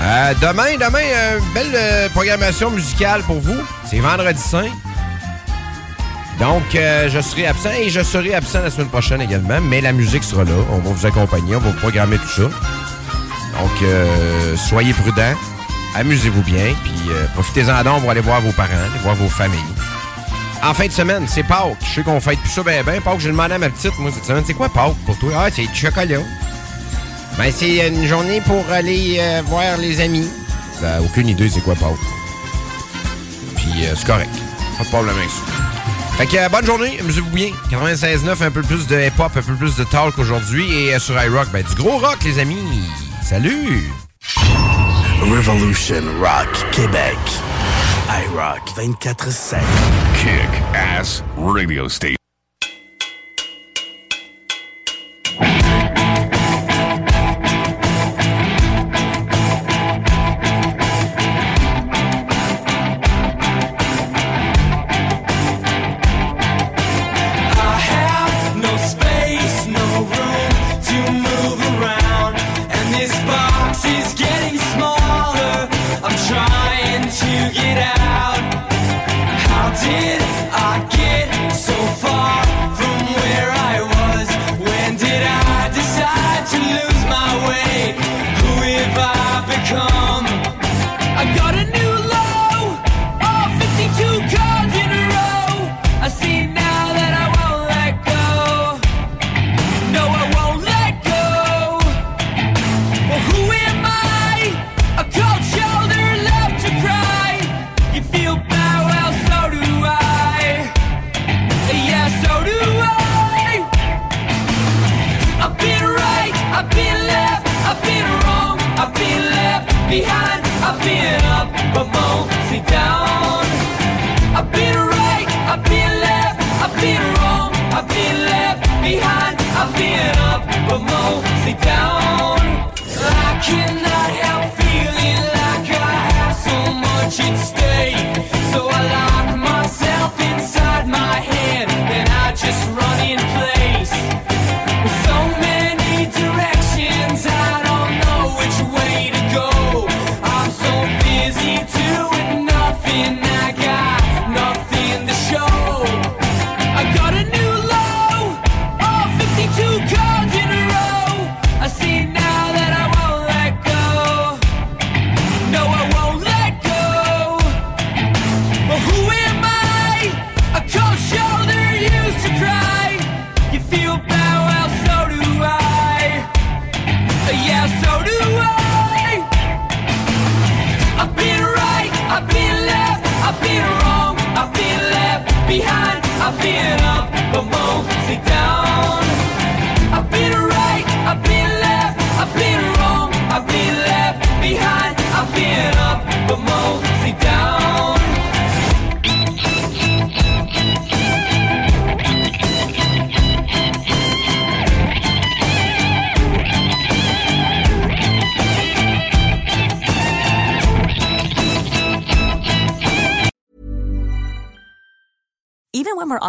Euh, demain, demain, euh, belle euh, programmation musicale pour vous. C'est vendredi saint. Donc, euh, je serai absent et je serai absent la semaine prochaine également, mais la musique sera là. On va vous accompagner, on va vous programmer tout ça. Donc, euh, soyez prudents, amusez-vous bien, puis euh, profitez-en donc pour aller voir vos parents, voir vos familles. En fin de semaine, c'est Pâques. Je sais qu'on fête plus ça ben ben. Pâques, j'ai demandé à ma petite, moi, cette semaine, c'est quoi Pâques pour toi? Ah, c'est du chocolat. Ben, c'est une journée pour aller voir les amis. Ben, aucune idée c'est quoi Pâques. Puis c'est correct. Pas de problème avec ça. Fait que euh, bonne journée, amusez-vous bien. 96.9, un peu plus de hip-hop, un peu plus de talk aujourd'hui. Et euh, sur iRock, ben du gros rock, les amis. Salut! Revolution Rock Québec. iRock 24-7. Kick Ass Radio Station.